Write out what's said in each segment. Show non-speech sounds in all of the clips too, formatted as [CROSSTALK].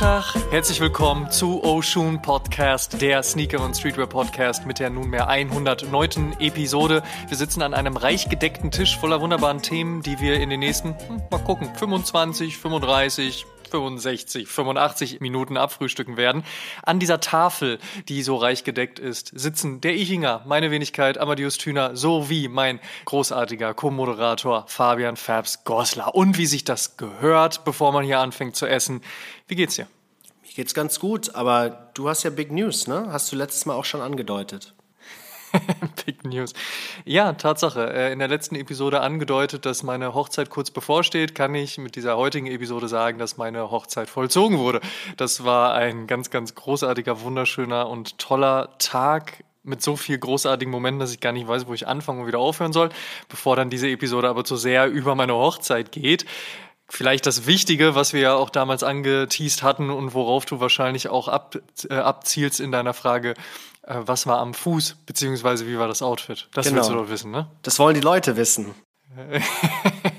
Tag, herzlich willkommen zu Oshun Podcast, der Sneaker- und Streetwear-Podcast mit der nunmehr 109. Episode. Wir sitzen an einem reich gedeckten Tisch voller wunderbaren Themen, die wir in den nächsten, hm, mal gucken, 25, 35, 65, 85 Minuten abfrühstücken werden. An dieser Tafel, die so reich gedeckt ist, sitzen der Ichinger, meine Wenigkeit, Amadeus Thüner, sowie mein großartiger Co-Moderator Fabian Fabs Goslar. Und wie sich das gehört, bevor man hier anfängt zu essen. Wie geht's dir? Mir geht's ganz gut, aber du hast ja Big News, ne? Hast du letztes Mal auch schon angedeutet. [LAUGHS] Big News. Ja, Tatsache. Äh, in der letzten Episode angedeutet, dass meine Hochzeit kurz bevorsteht, kann ich mit dieser heutigen Episode sagen, dass meine Hochzeit vollzogen wurde. Das war ein ganz, ganz großartiger, wunderschöner und toller Tag mit so viel großartigen Momenten, dass ich gar nicht weiß, wo ich anfangen und wieder aufhören soll, bevor dann diese Episode aber zu sehr über meine Hochzeit geht vielleicht das Wichtige, was wir ja auch damals angeteased hatten und worauf du wahrscheinlich auch ab, äh, abzielst in deiner Frage, äh, was war am Fuß, beziehungsweise wie war das Outfit? Das genau. willst du doch wissen, ne? Das wollen die Leute wissen. [LAUGHS]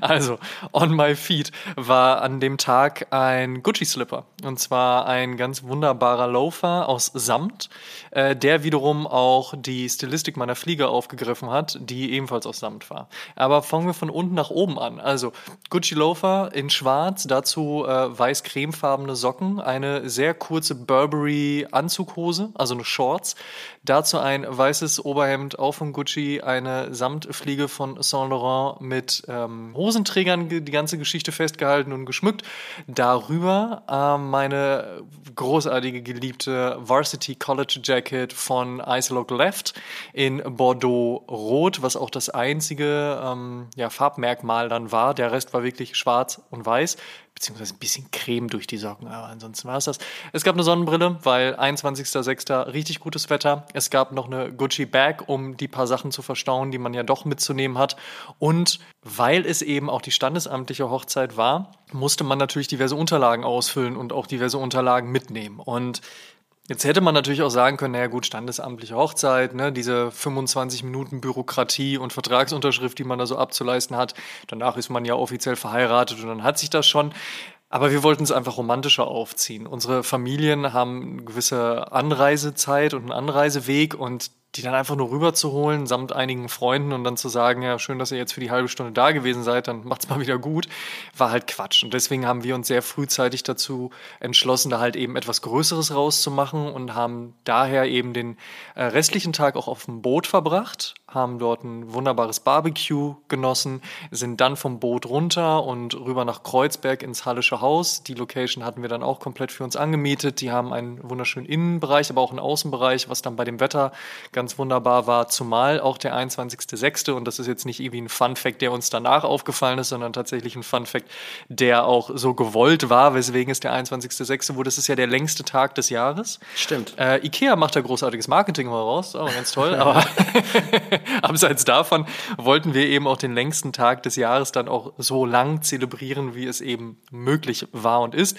Also, on my feet war an dem Tag ein Gucci-Slipper. Und zwar ein ganz wunderbarer Loafer aus Samt, äh, der wiederum auch die Stilistik meiner Fliege aufgegriffen hat, die ebenfalls aus Samt war. Aber fangen wir von unten nach oben an. Also, Gucci-Loafer in schwarz, dazu äh, weiß-cremefarbene Socken, eine sehr kurze Burberry-Anzughose, also eine Shorts, dazu ein weißes Oberhemd auch von Gucci, eine Samtfliege von Saint Laurent mit ähm, Hosenträgern die ganze Geschichte festgehalten und geschmückt. Darüber äh, meine großartige geliebte Varsity College Jacket von Ice Look Left in Bordeaux Rot, was auch das einzige ähm, ja, Farbmerkmal dann war. Der Rest war wirklich schwarz und weiß beziehungsweise ein bisschen Creme durch die Socken, aber ansonsten war es das. Es gab eine Sonnenbrille, weil 21.06. richtig gutes Wetter. Es gab noch eine Gucci Bag, um die paar Sachen zu verstauen, die man ja doch mitzunehmen hat. Und weil es eben auch die standesamtliche Hochzeit war, musste man natürlich diverse Unterlagen ausfüllen und auch diverse Unterlagen mitnehmen. Und Jetzt hätte man natürlich auch sagen können, naja gut, standesamtliche Hochzeit, ne, diese 25 Minuten Bürokratie und Vertragsunterschrift, die man da so abzuleisten hat. Danach ist man ja offiziell verheiratet und dann hat sich das schon. Aber wir wollten es einfach romantischer aufziehen. Unsere Familien haben eine gewisse Anreisezeit und einen Anreiseweg und die dann einfach nur rüberzuholen, samt einigen Freunden und dann zu sagen, ja, schön, dass ihr jetzt für die halbe Stunde da gewesen seid, dann macht's mal wieder gut, war halt Quatsch. Und deswegen haben wir uns sehr frühzeitig dazu entschlossen, da halt eben etwas Größeres rauszumachen und haben daher eben den äh, restlichen Tag auch auf dem Boot verbracht, haben dort ein wunderbares Barbecue genossen, sind dann vom Boot runter und rüber nach Kreuzberg ins Hallische Haus. Die Location hatten wir dann auch komplett für uns angemietet. Die haben einen wunderschönen Innenbereich, aber auch einen Außenbereich, was dann bei dem Wetter ganz wunderbar war, zumal auch der 21.06. und das ist jetzt nicht irgendwie ein Fun-Fact, der uns danach aufgefallen ist, sondern tatsächlich ein Fun-Fact, der auch so gewollt war, weswegen es der 21.06. wurde. Das ist ja der längste Tag des Jahres. Stimmt. Äh, Ikea macht da großartiges Marketing mal raus, auch ganz toll, aber [LAUGHS] [LAUGHS] abseits davon wollten wir eben auch den längsten Tag des Jahres dann auch so lang zelebrieren, wie es eben möglich war und ist.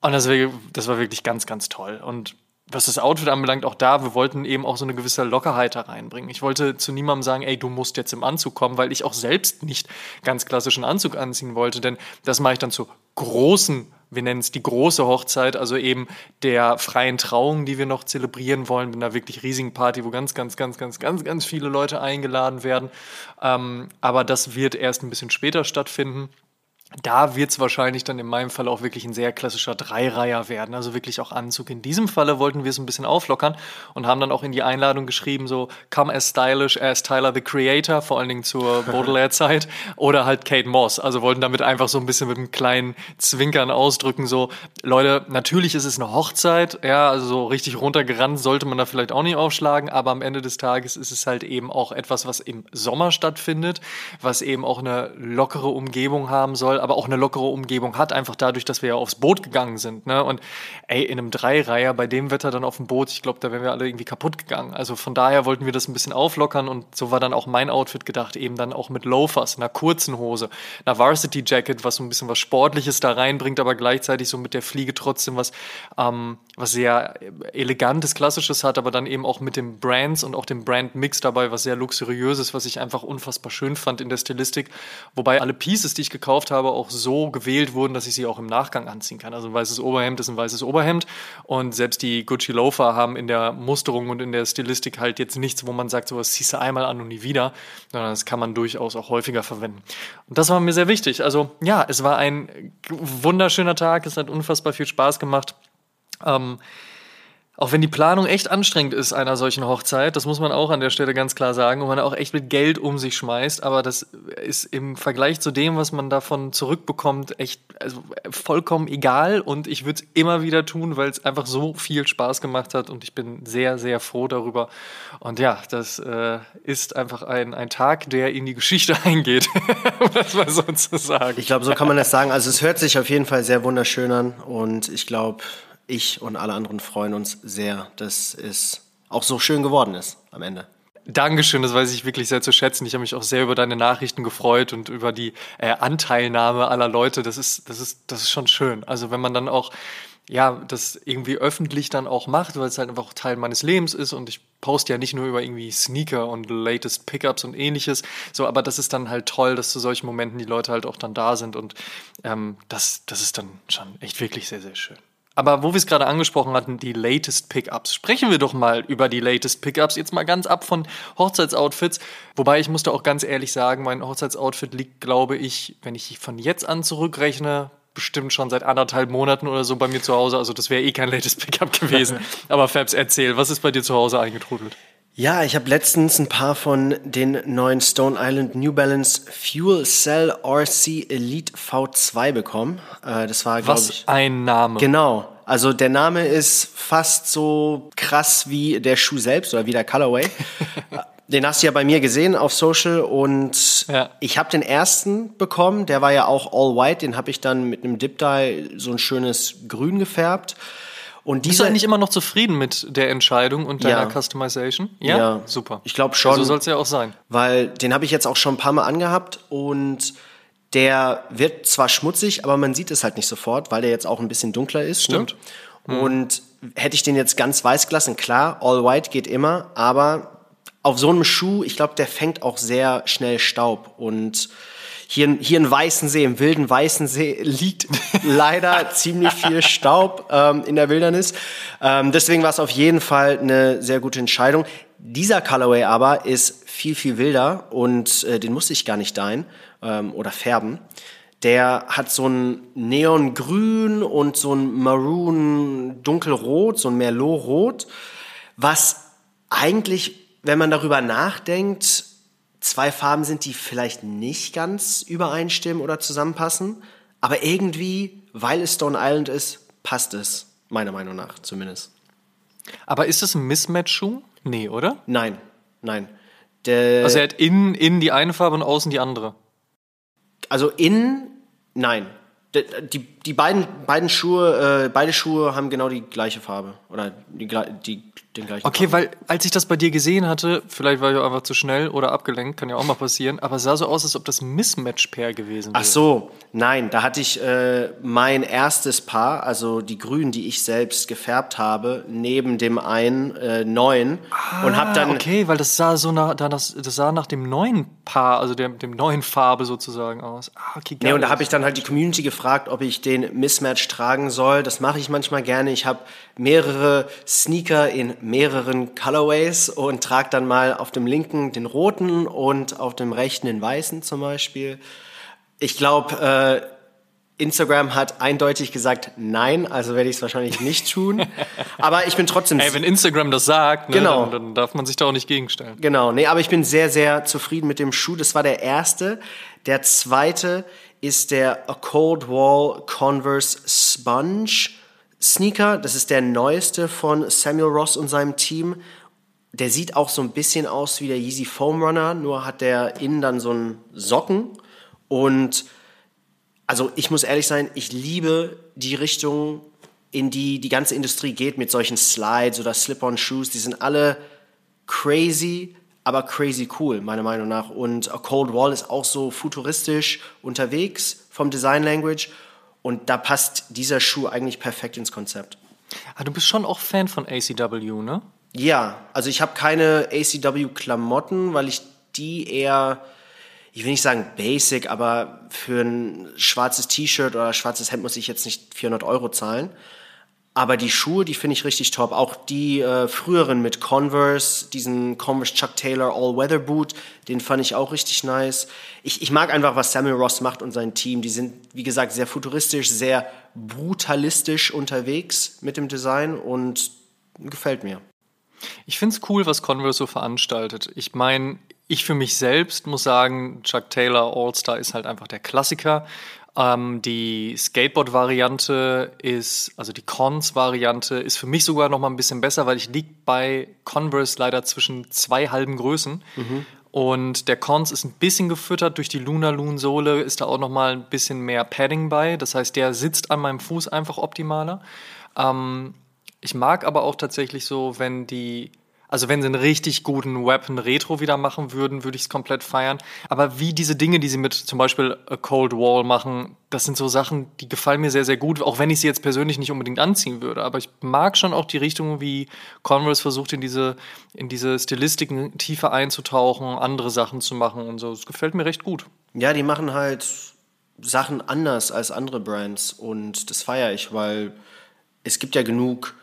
Und das, das war wirklich ganz, ganz toll. Und was das Outfit anbelangt, auch da, wir wollten eben auch so eine gewisse Lockerheit da reinbringen. Ich wollte zu niemandem sagen, ey, du musst jetzt im Anzug kommen, weil ich auch selbst nicht ganz klassischen Anzug anziehen wollte, denn das mache ich dann zu großen, wir nennen es die große Hochzeit, also eben der freien Trauung, die wir noch zelebrieren wollen, mit einer wirklich riesigen Party, wo ganz, ganz, ganz, ganz, ganz, ganz viele Leute eingeladen werden. Ähm, aber das wird erst ein bisschen später stattfinden. Da wird es wahrscheinlich dann in meinem Fall auch wirklich ein sehr klassischer Dreireiher werden, also wirklich auch Anzug. In diesem Falle wollten wir es ein bisschen auflockern und haben dann auch in die Einladung geschrieben, so come as stylish as Tyler the Creator, vor allen Dingen zur [LAUGHS] Baudelaire-Zeit, oder halt Kate Moss. Also wollten damit einfach so ein bisschen mit einem kleinen Zwinkern ausdrücken, so Leute, natürlich ist es eine Hochzeit, ja, also so richtig runtergerannt sollte man da vielleicht auch nicht aufschlagen, aber am Ende des Tages ist es halt eben auch etwas, was im Sommer stattfindet, was eben auch eine lockere Umgebung haben soll aber auch eine lockere Umgebung hat, einfach dadurch, dass wir ja aufs Boot gegangen sind. Ne? Und ey, in einem Dreireiher bei dem Wetter dann auf dem Boot, ich glaube, da wären wir alle irgendwie kaputt gegangen. Also von daher wollten wir das ein bisschen auflockern und so war dann auch mein Outfit gedacht, eben dann auch mit Loafers, einer kurzen Hose, einer Varsity Jacket, was so ein bisschen was Sportliches da reinbringt, aber gleichzeitig so mit der Fliege trotzdem was, ähm, was sehr elegantes, klassisches hat, aber dann eben auch mit den Brands und auch dem Brand-Mix dabei, was sehr luxuriöses, was ich einfach unfassbar schön fand in der Stilistik. Wobei alle Pieces, die ich gekauft habe, aber auch so gewählt wurden, dass ich sie auch im Nachgang anziehen kann. Also ein weißes Oberhemd ist ein weißes Oberhemd und selbst die Gucci Loafer haben in der Musterung und in der Stilistik halt jetzt nichts, wo man sagt, sowas ziehst du einmal an und nie wieder, sondern das kann man durchaus auch häufiger verwenden. Und das war mir sehr wichtig. Also ja, es war ein wunderschöner Tag, es hat unfassbar viel Spaß gemacht. Ähm, auch wenn die Planung echt anstrengend ist einer solchen Hochzeit, das muss man auch an der Stelle ganz klar sagen, und man auch echt mit Geld um sich schmeißt, aber das ist im Vergleich zu dem, was man davon zurückbekommt, echt also vollkommen egal und ich würde es immer wieder tun, weil es einfach so viel Spaß gemacht hat und ich bin sehr, sehr froh darüber. Und ja, das äh, ist einfach ein, ein Tag, der in die Geschichte [LAUGHS] eingeht, um das mal so zu sagen. Ich glaube, so kann man das sagen. Also es hört sich auf jeden Fall sehr wunderschön an und ich glaube, ich und alle anderen freuen uns sehr, dass es auch so schön geworden ist am Ende. Dankeschön, das weiß ich wirklich sehr zu schätzen. Ich habe mich auch sehr über deine Nachrichten gefreut und über die äh, Anteilnahme aller Leute. Das ist, das ist, das ist schon schön. Also wenn man dann auch, ja, das irgendwie öffentlich dann auch macht, weil es halt einfach Teil meines Lebens ist und ich poste ja nicht nur über irgendwie Sneaker und latest Pickups und ähnliches, so, aber das ist dann halt toll, dass zu solchen Momenten die Leute halt auch dann da sind und ähm, das, das ist dann schon echt wirklich sehr, sehr schön. Aber wo wir es gerade angesprochen hatten, die latest Pickups. Sprechen wir doch mal über die latest Pickups. Jetzt mal ganz ab von Hochzeitsoutfits. Wobei ich musste auch ganz ehrlich sagen, mein Hochzeitsoutfit liegt, glaube ich, wenn ich von jetzt an zurückrechne, bestimmt schon seit anderthalb Monaten oder so bei mir zu Hause. Also das wäre eh kein latest Pickup gewesen. [LAUGHS] Aber Fabs, erzähl, was ist bei dir zu Hause eingetrudelt? Ja, ich habe letztens ein paar von den neuen Stone Island New Balance Fuel Cell RC Elite V2 bekommen. Äh, das war, glaube ich. ein Name. Genau. Also der Name ist fast so krass wie der Schuh selbst oder wie der Colorway. [LAUGHS] den hast du ja bei mir gesehen auf Social und ja. ich habe den ersten bekommen, der war ja auch all white, den habe ich dann mit einem Dip Dye so ein schönes Grün gefärbt. Und Bist du eigentlich immer noch zufrieden mit der Entscheidung und deiner ja. Customization? Ja, ja. super. Ich glaube schon. So soll es ja auch sein. Weil den habe ich jetzt auch schon ein paar Mal angehabt und der wird zwar schmutzig, aber man sieht es halt nicht sofort, weil der jetzt auch ein bisschen dunkler ist. Ne? Stimmt. Ne? Und hätte ich den jetzt ganz weiß gelassen, klar, all white geht immer, aber auf so einem Schuh, ich glaube, der fängt auch sehr schnell Staub und hier, hier in Weißensee, im wilden Weißensee, liegt leider [LAUGHS] ziemlich viel Staub ähm, in der Wildernis. Ähm, deswegen war es auf jeden Fall eine sehr gute Entscheidung. Dieser Colorway aber ist viel, viel wilder und äh, den musste ich gar nicht dein ähm, oder färben. Der hat so ein Neongrün und so ein Maroon dunkelrot, so ein Merlot-Rot, was eigentlich, wenn man darüber nachdenkt, zwei Farben sind, die vielleicht nicht ganz übereinstimmen oder zusammenpassen. Aber irgendwie, weil es Stone Island ist, passt es. Meiner Meinung nach zumindest. Aber ist es ein Mismatch-Schuh? Nee, oder? Nein, nein. Der also er hat innen, innen die eine Farbe und außen die andere. Also innen, nein. Die, die beiden, beiden Schuhe, äh, beide Schuhe haben genau die gleiche Farbe. Oder die, die den gleichen. Okay, Farben. weil als ich das bei dir gesehen hatte, vielleicht war ich auch einfach zu schnell oder abgelenkt, kann ja auch mal passieren, aber es sah so aus, als ob das ein Mismatch-Pair gewesen wäre. Ach so, nein, da hatte ich äh, mein erstes Paar, also die Grünen, die ich selbst gefärbt habe, neben dem einen äh, neuen ah, und habe dann. Okay, weil das sah so nach, das, das sah nach dem neuen Paar, also dem, dem neuen Farbe sozusagen aus. Ah, okay, geil. Nee, und da habe ich dann halt die Community gefragt, ob ich den Mismatch tragen soll. Das mache ich manchmal gerne. Ich habe mehrere Sneaker in mehreren Colorways und trage dann mal auf dem linken den roten und auf dem rechten den weißen zum Beispiel. Ich glaube, äh, Instagram hat eindeutig gesagt nein, also werde ich es wahrscheinlich nicht tun. [LAUGHS] Aber ich bin trotzdem. Ey, wenn Instagram das sagt, ne, genau. Dann, dann, darf man sich da auch nicht gegenstellen. Genau, nee, aber ich bin sehr, sehr zufrieden mit dem Schuh. Das war der erste. Der zweite ist der A Cold Wall Converse Sponge. Sneaker, das ist der neueste von Samuel Ross und seinem Team. Der sieht auch so ein bisschen aus wie der Yeezy Foam Runner, nur hat der innen dann so einen Socken. Und also ich muss ehrlich sein, ich liebe die Richtung, in die die ganze Industrie geht mit solchen Slides oder Slip-on-Shoes. Die sind alle crazy, aber crazy cool, meiner Meinung nach. Und A Cold Wall ist auch so futuristisch unterwegs vom Design Language. Und da passt dieser Schuh eigentlich perfekt ins Konzept. Ah, du bist schon auch Fan von ACW, ne? Ja, also ich habe keine ACW-Klamotten, weil ich die eher ich will nicht sagen basic, aber für ein schwarzes T-Shirt oder schwarzes Hemd muss ich jetzt nicht 400 Euro zahlen. Aber die Schuhe, die finde ich richtig top. Auch die äh, früheren mit Converse, diesen Converse Chuck Taylor All-Weather Boot, den fand ich auch richtig nice. Ich, ich mag einfach, was Samuel Ross macht und sein Team. Die sind, wie gesagt, sehr futuristisch, sehr brutalistisch unterwegs mit dem Design und gefällt mir. Ich finde es cool, was Converse so veranstaltet. Ich meine, ich für mich selbst muss sagen, Chuck Taylor All-Star ist halt einfach der Klassiker. Ähm, die Skateboard-Variante ist, also die Cons-Variante ist für mich sogar noch mal ein bisschen besser, weil ich liege bei Converse leider zwischen zwei halben Größen. Mhm. Und der Cons ist ein bisschen gefüttert durch die Luna Loon Sohle, ist da auch noch mal ein bisschen mehr Padding bei. Das heißt, der sitzt an meinem Fuß einfach optimaler. Ähm, ich mag aber auch tatsächlich so, wenn die also wenn sie einen richtig guten Weapon Retro wieder machen würden, würde ich es komplett feiern. Aber wie diese Dinge, die sie mit zum Beispiel A Cold Wall machen, das sind so Sachen, die gefallen mir sehr, sehr gut, auch wenn ich sie jetzt persönlich nicht unbedingt anziehen würde. Aber ich mag schon auch die Richtung, wie Converse versucht, in diese, in diese Stilistiken tiefer einzutauchen, andere Sachen zu machen und so. Es gefällt mir recht gut. Ja, die machen halt Sachen anders als andere Brands und das feiere ich, weil es gibt ja genug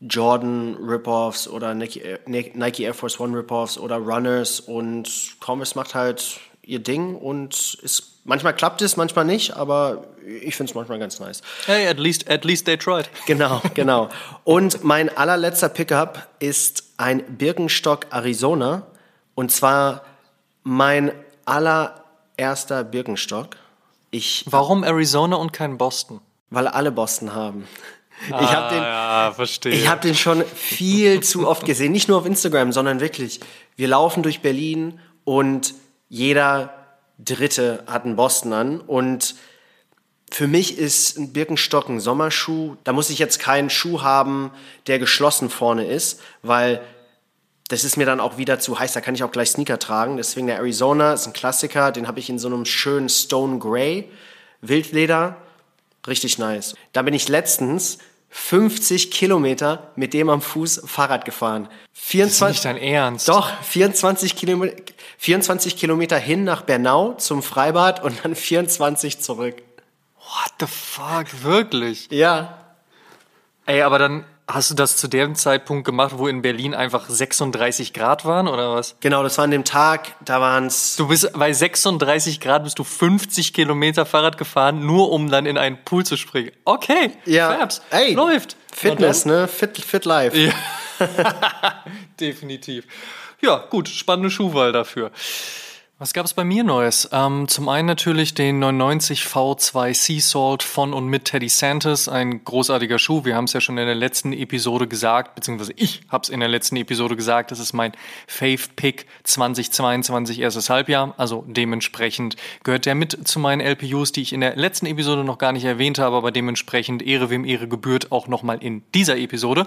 Jordan Rip-Offs oder Nike, Nike Air Force One Rip-Offs oder Runners und Converse macht halt ihr Ding und ist, manchmal klappt es, manchmal nicht, aber ich finde es manchmal ganz nice. Hey, at least, at least they tried. Genau, genau. Und mein allerletzter Pickup ist ein Birkenstock Arizona und zwar mein allererster Birkenstock. Ich, Warum Arizona und kein Boston? Weil alle Boston haben. Ah, ich habe den, ja, verstehe. Ich habe den schon viel [LAUGHS] zu oft gesehen, nicht nur auf Instagram, sondern wirklich. Wir laufen durch Berlin und jeder Dritte hat einen Boston an und für mich ist ein Birkenstock ein Sommerschuh. Da muss ich jetzt keinen Schuh haben, der geschlossen vorne ist, weil das ist mir dann auch wieder zu heiß. Da kann ich auch gleich Sneaker tragen. Deswegen der Arizona ist ein Klassiker. Den habe ich in so einem schönen Stone Gray Wildleder. Richtig nice. Da bin ich letztens 50 Kilometer mit dem am Fuß Fahrrad gefahren. 24, das ist nicht dein Ernst. Doch, 24 Kilometer, 24 Kilometer hin nach Bernau zum Freibad und dann 24 zurück. What the fuck, wirklich? Ja. Ey, aber dann Hast du das zu dem Zeitpunkt gemacht, wo in Berlin einfach 36 Grad waren oder was? Genau, das war an dem Tag, da waren es. Du bist bei 36 Grad bist du 50 Kilometer Fahrrad gefahren, nur um dann in einen Pool zu springen. Okay, ja. Fabs, Ey, läuft. Fitness, ne? Fit, fit life. Ja. [LAUGHS] Definitiv. Ja, gut, spannende Schuhwahl dafür. Was gab es bei mir Neues? Ähm, zum einen natürlich den 99 V2 Sea Salt von und mit Teddy Santis, ein großartiger Schuh. Wir haben es ja schon in der letzten Episode gesagt, beziehungsweise ich habe es in der letzten Episode gesagt, das ist mein Fave Pick 2022 erstes Halbjahr. Also dementsprechend gehört der mit zu meinen LPUs, die ich in der letzten Episode noch gar nicht erwähnt habe, aber dementsprechend Ehre wem Ehre gebührt auch nochmal in dieser Episode.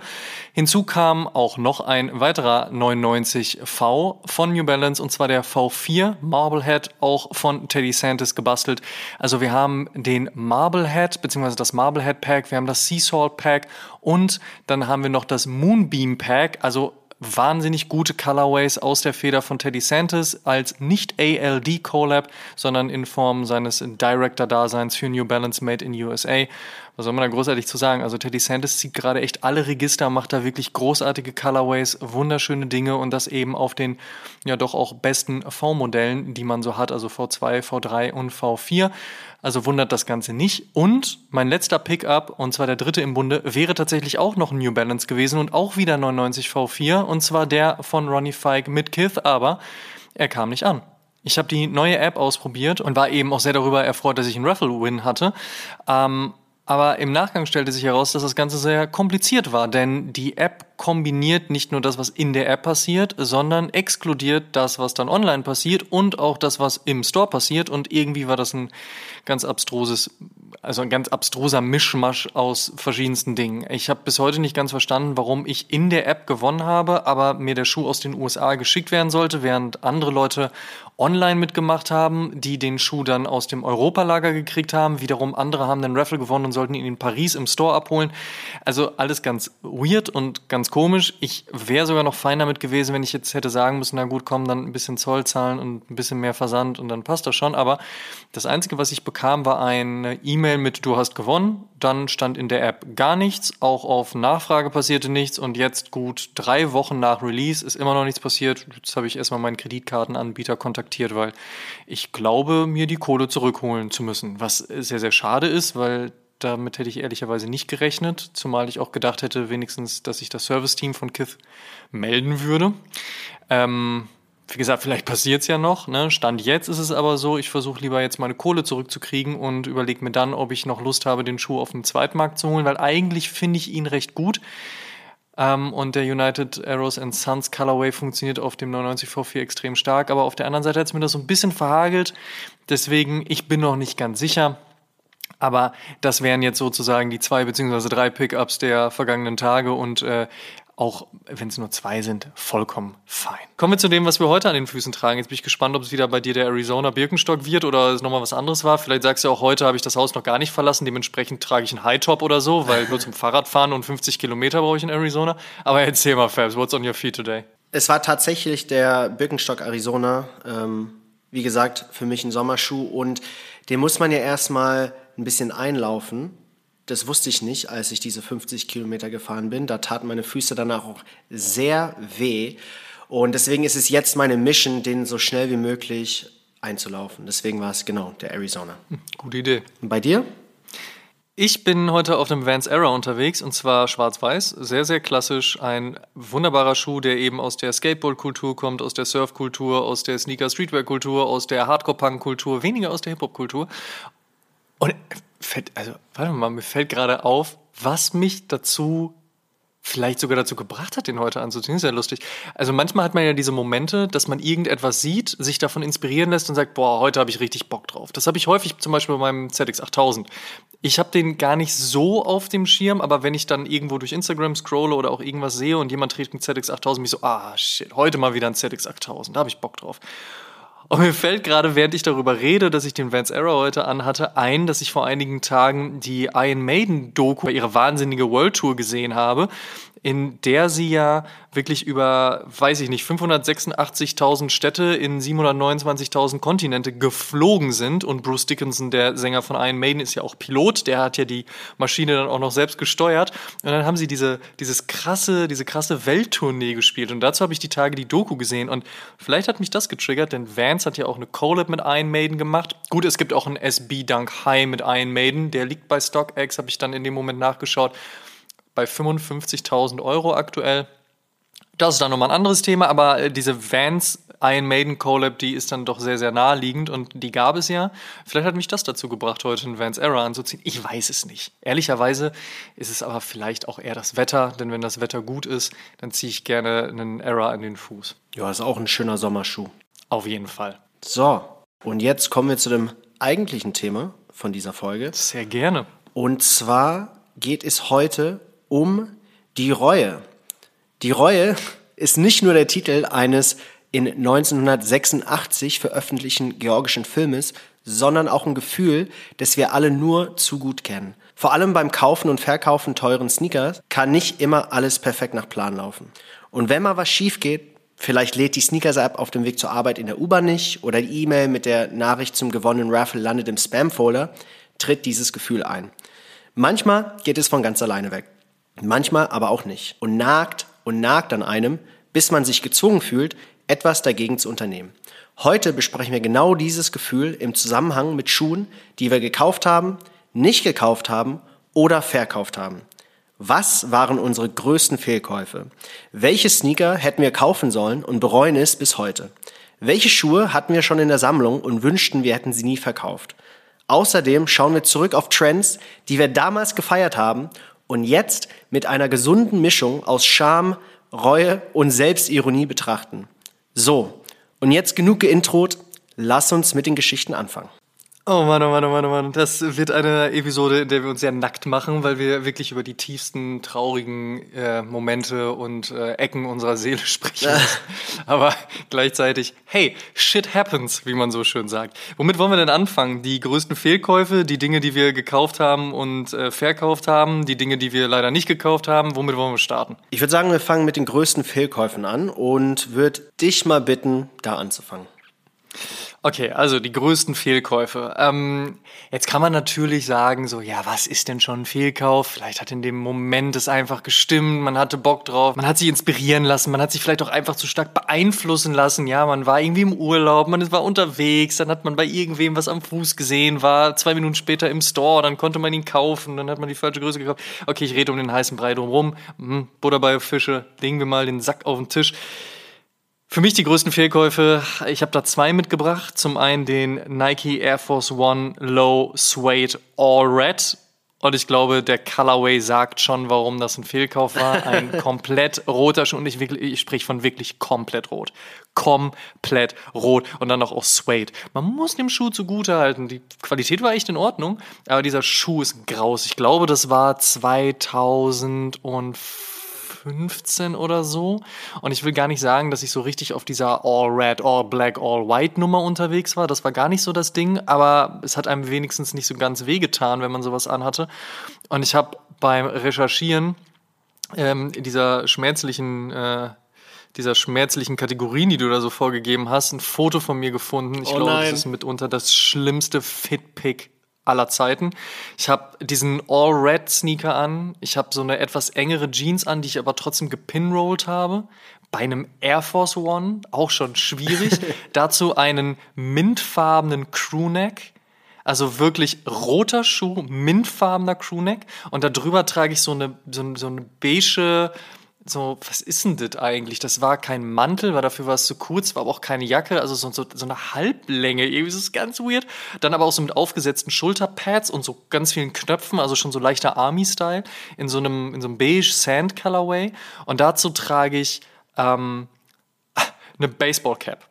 Hinzu kam auch noch ein weiterer 99 V von New Balance und zwar der V4 Marblehead auch von Teddy Santis gebastelt. Also wir haben den Marblehead beziehungsweise das Marblehead Pack, wir haben das Sea Salt Pack und dann haben wir noch das Moonbeam Pack, also wahnsinnig gute Colorways aus der Feder von Teddy Santis als nicht ALD Collab, sondern in Form seines Director-Daseins für New Balance Made in USA. Was soll man da großartig zu sagen? Also Teddy Santis zieht gerade echt alle Register, macht da wirklich großartige Colorways, wunderschöne Dinge und das eben auf den ja doch auch besten V-Modellen, die man so hat, also V2, V3 und V4. Also wundert das Ganze nicht. Und mein letzter Pickup, und zwar der dritte im Bunde, wäre tatsächlich auch noch New Balance gewesen und auch wieder 99 V4, und zwar der von Ronnie Fike mit Kith, aber er kam nicht an. Ich habe die neue App ausprobiert und war eben auch sehr darüber erfreut, dass ich einen Raffle-Win hatte. Ähm, aber im Nachgang stellte sich heraus, dass das Ganze sehr kompliziert war, denn die App kombiniert nicht nur das, was in der App passiert, sondern exkludiert das, was dann online passiert und auch das, was im Store passiert. Und irgendwie war das ein ganz abstruses, also ein ganz abstruser Mischmasch aus verschiedensten Dingen. Ich habe bis heute nicht ganz verstanden, warum ich in der App gewonnen habe, aber mir der Schuh aus den USA geschickt werden sollte, während andere Leute online mitgemacht haben, die den Schuh dann aus dem Europalager gekriegt haben. Wiederum andere haben den Raffle gewonnen und sollten ihn in Paris im Store abholen. Also alles ganz weird und ganz komisch. Ich wäre sogar noch fein damit gewesen, wenn ich jetzt hätte sagen müssen, na gut, komm, dann ein bisschen Zoll zahlen und ein bisschen mehr Versand und dann passt das schon. Aber das Einzige, was ich bekam, war eine E-Mail mit Du hast gewonnen. Dann stand in der App gar nichts. Auch auf Nachfrage passierte nichts. Und jetzt gut drei Wochen nach Release ist immer noch nichts passiert. Jetzt habe ich erstmal meinen Kreditkartenanbieter kontaktiert, weil ich glaube, mir die Kohle zurückholen zu müssen. Was sehr, sehr schade ist, weil damit hätte ich ehrlicherweise nicht gerechnet, zumal ich auch gedacht hätte, wenigstens, dass sich das Service-Team von Kith melden würde. Ähm, wie gesagt, vielleicht passiert es ja noch. Ne? Stand jetzt ist es aber so, ich versuche lieber jetzt meine Kohle zurückzukriegen und überlege mir dann, ob ich noch Lust habe, den Schuh auf dem Zweitmarkt zu holen, weil eigentlich finde ich ihn recht gut. Ähm, und der United Arrows and Sons Colorway funktioniert auf dem 99 V4 extrem stark, aber auf der anderen Seite hat es mir das so ein bisschen verhagelt. Deswegen, ich bin noch nicht ganz sicher. Aber das wären jetzt sozusagen die zwei beziehungsweise drei Pickups der vergangenen Tage und äh, auch wenn es nur zwei sind, vollkommen fein. Kommen wir zu dem, was wir heute an den Füßen tragen. Jetzt bin ich gespannt, ob es wieder bei dir der Arizona Birkenstock wird oder es nochmal was anderes war. Vielleicht sagst du auch, heute habe ich das Haus noch gar nicht verlassen, dementsprechend trage ich einen High-Top oder so, weil nur zum Fahrradfahren und 50 Kilometer brauche ich in Arizona. Aber erzähl mal, Fabs, what's on your feet today? Es war tatsächlich der Birkenstock Arizona. Ähm, wie gesagt, für mich ein Sommerschuh und den muss man ja erstmal ein bisschen einlaufen. Das wusste ich nicht, als ich diese 50 Kilometer gefahren bin. Da taten meine Füße danach auch sehr weh. Und deswegen ist es jetzt meine Mission, den so schnell wie möglich einzulaufen. Deswegen war es genau der Arizona. Gute Idee. Und bei dir? Ich bin heute auf dem Vans Era unterwegs und zwar schwarz-weiß. Sehr, sehr klassisch. Ein wunderbarer Schuh, der eben aus der Skateboard-Kultur kommt, aus der Surf-Kultur, aus der Sneaker-Streetwear-Kultur, aus der Hardcore-Punk-Kultur, weniger aus der Hip-Hop-Kultur. Und fällt, also, warte mal, mir fällt gerade auf, was mich dazu vielleicht sogar dazu gebracht hat, den heute anzuziehen. Sehr lustig. Also manchmal hat man ja diese Momente, dass man irgendetwas sieht, sich davon inspirieren lässt und sagt, boah, heute habe ich richtig Bock drauf. Das habe ich häufig zum Beispiel bei meinem ZX 8000. Ich habe den gar nicht so auf dem Schirm, aber wenn ich dann irgendwo durch Instagram scrolle oder auch irgendwas sehe und jemand trägt einen ZX 8000, mich so, ah shit, heute mal wieder ein ZX 8000, da habe ich Bock drauf. Und mir fällt gerade, während ich darüber rede, dass ich den Vance Arrow heute anhatte, ein, dass ich vor einigen Tagen die Iron Maiden Doku, ihre wahnsinnige World Tour gesehen habe in der sie ja wirklich über, weiß ich nicht, 586.000 Städte in 729.000 Kontinente geflogen sind. Und Bruce Dickinson, der Sänger von Iron Maiden, ist ja auch Pilot. Der hat ja die Maschine dann auch noch selbst gesteuert. Und dann haben sie diese, dieses krasse, diese krasse Welttournee gespielt. Und dazu habe ich die Tage die Doku gesehen. Und vielleicht hat mich das getriggert, denn Vance hat ja auch eine Collab mit Iron Maiden gemacht. Gut, es gibt auch einen SB Dunk High mit Iron Maiden. Der liegt bei StockX, habe ich dann in dem Moment nachgeschaut bei 55.000 Euro aktuell. Das ist dann nochmal ein anderes Thema, aber äh, diese Vans Iron Maiden Collab, die ist dann doch sehr, sehr naheliegend und die gab es ja. Vielleicht hat mich das dazu gebracht, heute einen Vans Era anzuziehen. Ich weiß es nicht. Ehrlicherweise ist es aber vielleicht auch eher das Wetter, denn wenn das Wetter gut ist, dann ziehe ich gerne einen Era an den Fuß. Ja, ist auch ein schöner Sommerschuh. Auf jeden Fall. So, und jetzt kommen wir zu dem eigentlichen Thema von dieser Folge. Sehr gerne. Und zwar geht es heute um die Reue. Die Reue ist nicht nur der Titel eines in 1986 veröffentlichten georgischen Filmes, sondern auch ein Gefühl, das wir alle nur zu gut kennen. Vor allem beim Kaufen und Verkaufen teuren Sneakers kann nicht immer alles perfekt nach Plan laufen. Und wenn mal was schief geht, vielleicht lädt die Sneakers-App auf dem Weg zur Arbeit in der U-Bahn nicht oder die E-Mail mit der Nachricht zum gewonnenen Raffle landet im Spam-Folder, tritt dieses Gefühl ein. Manchmal geht es von ganz alleine weg manchmal aber auch nicht und nagt und nagt an einem, bis man sich gezwungen fühlt, etwas dagegen zu unternehmen. Heute besprechen wir genau dieses Gefühl im Zusammenhang mit Schuhen, die wir gekauft haben, nicht gekauft haben oder verkauft haben. Was waren unsere größten Fehlkäufe? Welche Sneaker hätten wir kaufen sollen und bereuen es bis heute? Welche Schuhe hatten wir schon in der Sammlung und wünschten, wir hätten sie nie verkauft? Außerdem schauen wir zurück auf Trends, die wir damals gefeiert haben und jetzt mit einer gesunden Mischung aus Scham, Reue und Selbstironie betrachten. So, und jetzt genug geintrot, lass uns mit den Geschichten anfangen. Oh Mann, oh Mann, oh Mann, oh Mann. Das wird eine Episode, in der wir uns sehr nackt machen, weil wir wirklich über die tiefsten, traurigen äh, Momente und äh, Ecken unserer Seele [LAUGHS] sprechen. [LAUGHS] Aber gleichzeitig, hey, shit happens, wie man so schön sagt. Womit wollen wir denn anfangen? Die größten Fehlkäufe, die Dinge, die wir gekauft haben und äh, verkauft haben, die Dinge, die wir leider nicht gekauft haben. Womit wollen wir starten? Ich würde sagen, wir fangen mit den größten Fehlkäufen an und würde dich mal bitten, da anzufangen. Okay, also die größten Fehlkäufe. Ähm, jetzt kann man natürlich sagen, so, ja, was ist denn schon ein Fehlkauf? Vielleicht hat in dem Moment es einfach gestimmt, man hatte Bock drauf, man hat sich inspirieren lassen, man hat sich vielleicht auch einfach zu stark beeinflussen lassen. Ja, man war irgendwie im Urlaub, man war unterwegs, dann hat man bei irgendwem was am Fuß gesehen, war zwei Minuten später im Store, dann konnte man ihn kaufen, dann hat man die falsche Größe gekauft. Okay, ich rede um den heißen Brei drumherum. Hm, Butter bei Fische, legen wir mal den Sack auf den Tisch. Für mich die größten Fehlkäufe, ich habe da zwei mitgebracht. Zum einen den Nike Air Force One Low Suede All Red. Und ich glaube, der Colorway sagt schon, warum das ein Fehlkauf war. [LAUGHS] Ein komplett roter Schuh. Und ich, ich spreche von wirklich komplett rot. Komplett rot. Und dann noch aus Suede. Man muss dem Schuh zugute halten. Die Qualität war echt in Ordnung. Aber dieser Schuh ist graus. Ich glaube, das war 2004 15 oder so. Und ich will gar nicht sagen, dass ich so richtig auf dieser All Red, All Black, All White Nummer unterwegs war. Das war gar nicht so das Ding, aber es hat einem wenigstens nicht so ganz wehgetan, wenn man sowas anhatte. Und ich habe beim Recherchieren ähm, dieser schmerzlichen äh, dieser schmerzlichen Kategorien, die du da so vorgegeben hast, ein Foto von mir gefunden. Ich Oh glaube, das ist mitunter das schlimmste Fitpick aller Zeiten. Ich habe diesen All-Red-Sneaker an. Ich habe so eine etwas engere Jeans an, die ich aber trotzdem gepinrollt habe. Bei einem Air Force One, auch schon schwierig. [LAUGHS] Dazu einen mintfarbenen Crewneck. Also wirklich roter Schuh, mintfarbener Crewneck. Und da drüber trage ich so eine, so, so eine beige, so, was ist denn das eigentlich? Das war kein Mantel, weil dafür war es zu kurz, war aber auch keine Jacke, also so, so, so eine Halblänge, irgendwie ist es ganz weird. Dann aber auch so mit aufgesetzten Schulterpads und so ganz vielen Knöpfen, also schon so leichter Army-Style, in so einem, in so einem beige Sand-Colorway. Und dazu trage ich ähm, eine Baseball-Cap.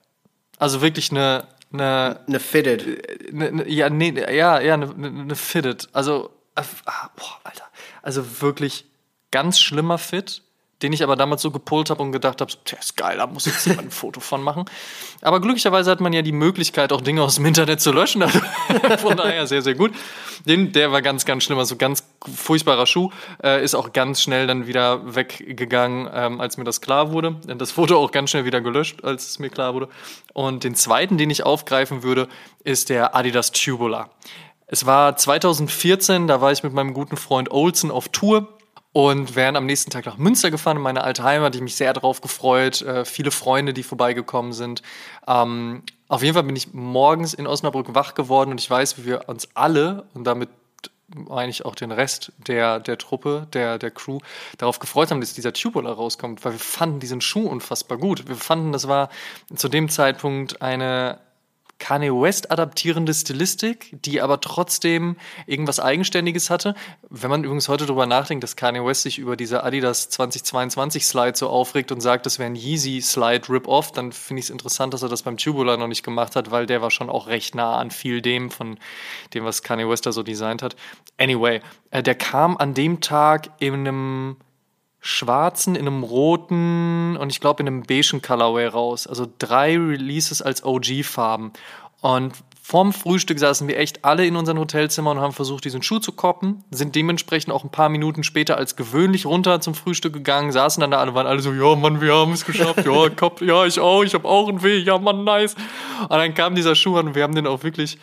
Also wirklich eine, eine, Eine Fitted. ne, ne, ja, nee, ja, ja, eine ne, ne Fitted. Also, äh, ah, boah, Alter. Also wirklich ganz schlimmer Fit, den ich aber damals so gepullt habe und gedacht habe, der ist geil, da muss jetzt jemand ein Foto von machen. Aber glücklicherweise hat man ja die Möglichkeit, auch Dinge aus dem Internet zu löschen. Also, [LAUGHS] von daher sehr, sehr gut. Den, der war ganz, ganz schlimm, also ganz furchtbarer Schuh. Äh, ist auch ganz schnell dann wieder weggegangen, ähm, als mir das klar wurde. Das Foto auch ganz schnell wieder gelöscht, als es mir klar wurde. Und den zweiten, den ich aufgreifen würde, ist der Adidas Tubular. Es war 2014, da war ich mit meinem guten Freund Olsen auf Tour und wären am nächsten Tag nach Münster gefahren, in meine alte Heimat. Ich mich sehr drauf gefreut. Äh, viele Freunde, die vorbeigekommen sind. Ähm, auf jeden Fall bin ich morgens in Osnabrück wach geworden und ich weiß, wie wir uns alle und damit meine ich auch den Rest der, der Truppe, der, der Crew, darauf gefreut haben, dass dieser Tubular rauskommt, weil wir fanden diesen Schuh unfassbar gut. Wir fanden, das war zu dem Zeitpunkt eine Kanye West adaptierende Stilistik, die aber trotzdem irgendwas Eigenständiges hatte. Wenn man übrigens heute darüber nachdenkt, dass Kanye West sich über diese Adidas 2022 Slide so aufregt und sagt, das wäre ein Yeezy Slide Rip-Off, dann finde ich es interessant, dass er das beim Tubular noch nicht gemacht hat, weil der war schon auch recht nah an viel dem von dem, was Kanye West da so designt hat. Anyway, äh, der kam an dem Tag in einem schwarzen, in einem roten und ich glaube in einem beigen Colorway raus. Also drei Releases als OG-Farben. Und vorm Frühstück saßen wir echt alle in unseren Hotelzimmern und haben versucht, diesen Schuh zu koppen. Sind dementsprechend auch ein paar Minuten später als gewöhnlich runter zum Frühstück gegangen, saßen dann da alle, waren alle so, ja Mann, wir haben es geschafft, ja, [LAUGHS] Kopf, ja, ich auch, ich habe auch einen Weh, ja Mann, nice. Und dann kam dieser Schuh an und wir haben den auch wirklich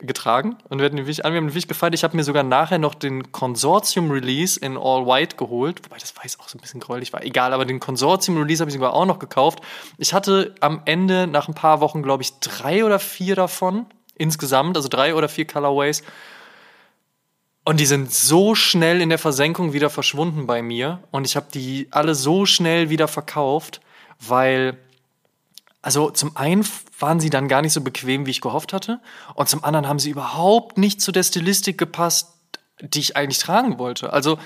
getragen und wir hatten den wirklich an, wir haben den wirklich gefeiert. Ich habe mir sogar nachher noch den Consortium-Release in All White geholt, wobei das weiß auch so ein bisschen gräulich war. Egal, aber den Consortium-Release habe ich sogar auch noch gekauft. Ich hatte am Ende nach ein paar Wochen, glaube ich, drei oder vier davon insgesamt, also drei oder vier Colorways. Und die sind so schnell in der Versenkung wieder verschwunden bei mir. Und ich habe die alle so schnell wieder verkauft, weil also zum einen waren sie dann gar nicht so bequem, wie ich gehofft hatte. Und zum anderen haben sie überhaupt nicht zu der Stilistik gepasst, die ich eigentlich tragen wollte. Also